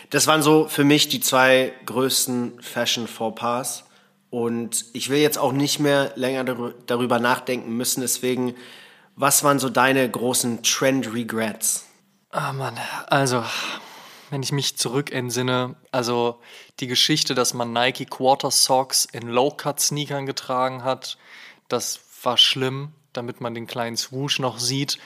Das waren so für mich die zwei größten Fashion Fauxpas. Und ich will jetzt auch nicht mehr länger darü- darüber nachdenken müssen. Deswegen, was waren so deine großen Trend Regrets? Ah Mann, also, wenn ich mich zurück entsinne, also die Geschichte, dass man Nike Quarter Socks in Low-Cut-Sneakern getragen hat, das war schlimm, damit man den kleinen Swoosh noch sieht.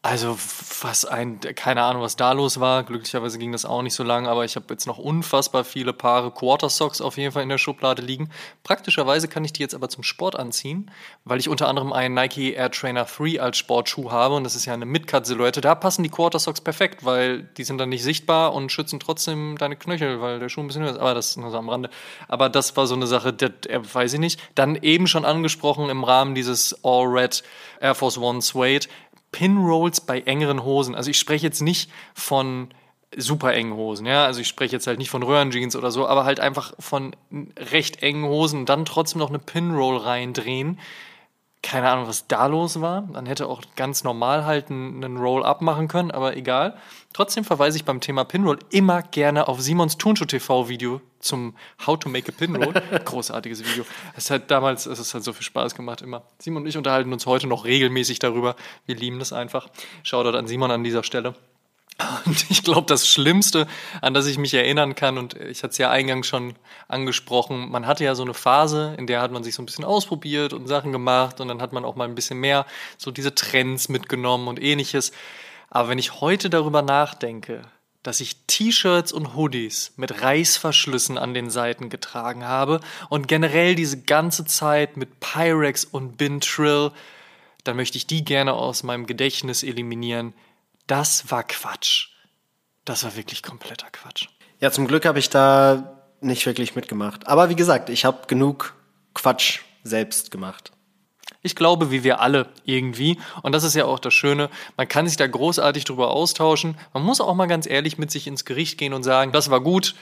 Also, was ein, keine Ahnung, was da los war. Glücklicherweise ging das auch nicht so lange, aber ich habe jetzt noch unfassbar viele Paare Quarter Socks auf jeden Fall in der Schublade liegen. Praktischerweise kann ich die jetzt aber zum Sport anziehen, weil ich unter anderem einen Nike Air Trainer 3 als Sportschuh habe und das ist ja eine Mid-Cut-Silhouette. Da passen die Quarter Socks perfekt, weil die sind dann nicht sichtbar und schützen trotzdem deine Knöchel, weil der Schuh ein bisschen höher ist. Aber das ist nur so am Rande. Aber das war so eine Sache, das äh, weiß ich nicht. Dann eben schon angesprochen im Rahmen dieses All-Red Air Force One Suede. Pinrolls bei engeren Hosen. Also ich spreche jetzt nicht von super engen Hosen, ja. Also ich spreche jetzt halt nicht von Röhrenjeans oder so, aber halt einfach von recht engen Hosen dann trotzdem noch eine Pinroll reindrehen. Keine Ahnung, was da los war. Dann hätte auch ganz normal halt einen Roll-Up machen können, aber egal. Trotzdem verweise ich beim Thema Pinroll immer gerne auf Simons Turnschuh TV Video zum How to Make a Pinroll. [LAUGHS] Großartiges Video. Es hat damals, es hat so viel Spaß gemacht immer. Simon und ich unterhalten uns heute noch regelmäßig darüber. Wir lieben das einfach. Shoutout an Simon an dieser Stelle. Und ich glaube, das Schlimmste, an das ich mich erinnern kann, und ich hatte es ja eingangs schon angesprochen, man hatte ja so eine Phase, in der hat man sich so ein bisschen ausprobiert und Sachen gemacht und dann hat man auch mal ein bisschen mehr so diese Trends mitgenommen und ähnliches. Aber wenn ich heute darüber nachdenke, dass ich T-Shirts und Hoodies mit Reißverschlüssen an den Seiten getragen habe und generell diese ganze Zeit mit Pyrex und Bin Trill, dann möchte ich die gerne aus meinem Gedächtnis eliminieren. Das war Quatsch. Das war wirklich kompletter Quatsch. Ja, zum Glück habe ich da nicht wirklich mitgemacht. Aber wie gesagt, ich habe genug Quatsch selbst gemacht. Ich glaube, wie wir alle irgendwie. Und das ist ja auch das Schöne. Man kann sich da großartig drüber austauschen. Man muss auch mal ganz ehrlich mit sich ins Gericht gehen und sagen, das war gut.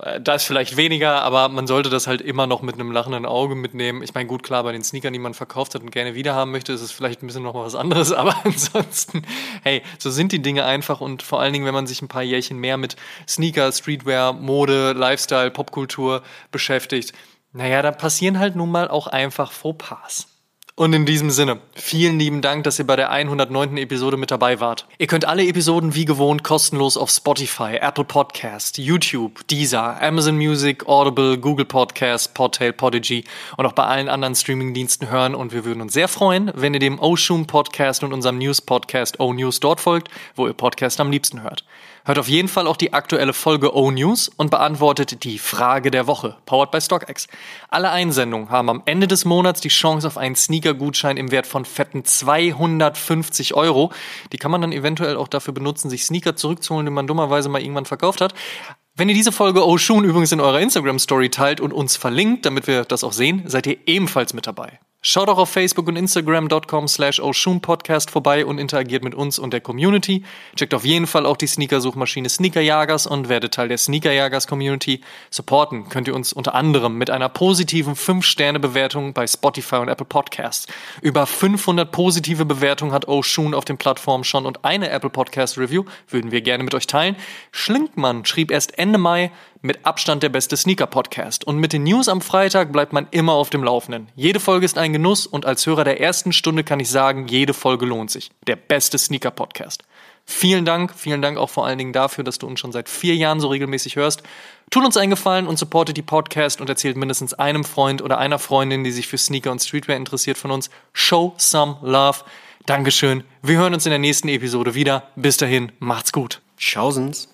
Äh, Das vielleicht weniger, aber man sollte das halt immer noch mit einem lachenden Auge mitnehmen. Ich meine, gut, klar, bei den Sneakern, die man verkauft hat und gerne wiederhaben möchte, ist es vielleicht ein bisschen noch mal was anderes, [LAUGHS] aber ansonsten, hey, so sind die Dinge einfach und vor allen Dingen, wenn man sich ein paar Jährchen mehr mit Sneaker, Streetwear, Mode, Lifestyle, Popkultur beschäftigt, naja, da passieren halt nun mal auch einfach Fauxpas. Und in diesem Sinne, vielen lieben Dank, dass ihr bei der 109. Episode mit dabei wart. Ihr könnt alle Episoden wie gewohnt kostenlos auf Spotify, Apple Podcast, YouTube, Deezer, Amazon Music, Audible, Google Podcast, Podtail, Podigy und auch bei allen anderen Streamingdiensten hören. Und wir würden uns sehr freuen, wenn ihr dem Oshun Podcast und unserem News Podcast O News dort folgt, wo ihr Podcast am liebsten hört. Hört auf jeden Fall auch die aktuelle Folge O-News und beantwortet die Frage der Woche, powered by StockX. Alle Einsendungen haben am Ende des Monats die Chance auf einen Sneaker-Gutschein im Wert von fetten 250 Euro. Die kann man dann eventuell auch dafür benutzen, sich Sneaker zurückzuholen, die man dummerweise mal irgendwann verkauft hat. Wenn ihr diese Folge Oshun übrigens in eurer Instagram-Story teilt und uns verlinkt, damit wir das auch sehen, seid ihr ebenfalls mit dabei. Schaut auch auf Facebook und Instagram.com slash Podcast vorbei und interagiert mit uns und der Community. Checkt auf jeden Fall auch die Sneaker-Suchmaschine Sneakerjagers und werdet Teil der Sneakerjagers-Community. Supporten könnt ihr uns unter anderem mit einer positiven 5-Sterne-Bewertung bei Spotify und Apple Podcasts. Über 500 positive Bewertungen hat Oshun auf den Plattformen schon und eine Apple Podcast Review würden wir gerne mit euch teilen. Schlinkmann schrieb erst Ende Mai, mit Abstand der beste Sneaker-Podcast. Und mit den News am Freitag bleibt man immer auf dem Laufenden. Jede Folge ist ein Genuss und als Hörer der ersten Stunde kann ich sagen, jede Folge lohnt sich. Der beste Sneaker-Podcast. Vielen Dank, vielen Dank auch vor allen Dingen dafür, dass du uns schon seit vier Jahren so regelmäßig hörst. Tut uns einen Gefallen und supportet die Podcast und erzählt mindestens einem Freund oder einer Freundin, die sich für Sneaker und Streetwear interessiert von uns. Show some love. Dankeschön. Wir hören uns in der nächsten Episode wieder. Bis dahin, macht's gut. Tschaußens.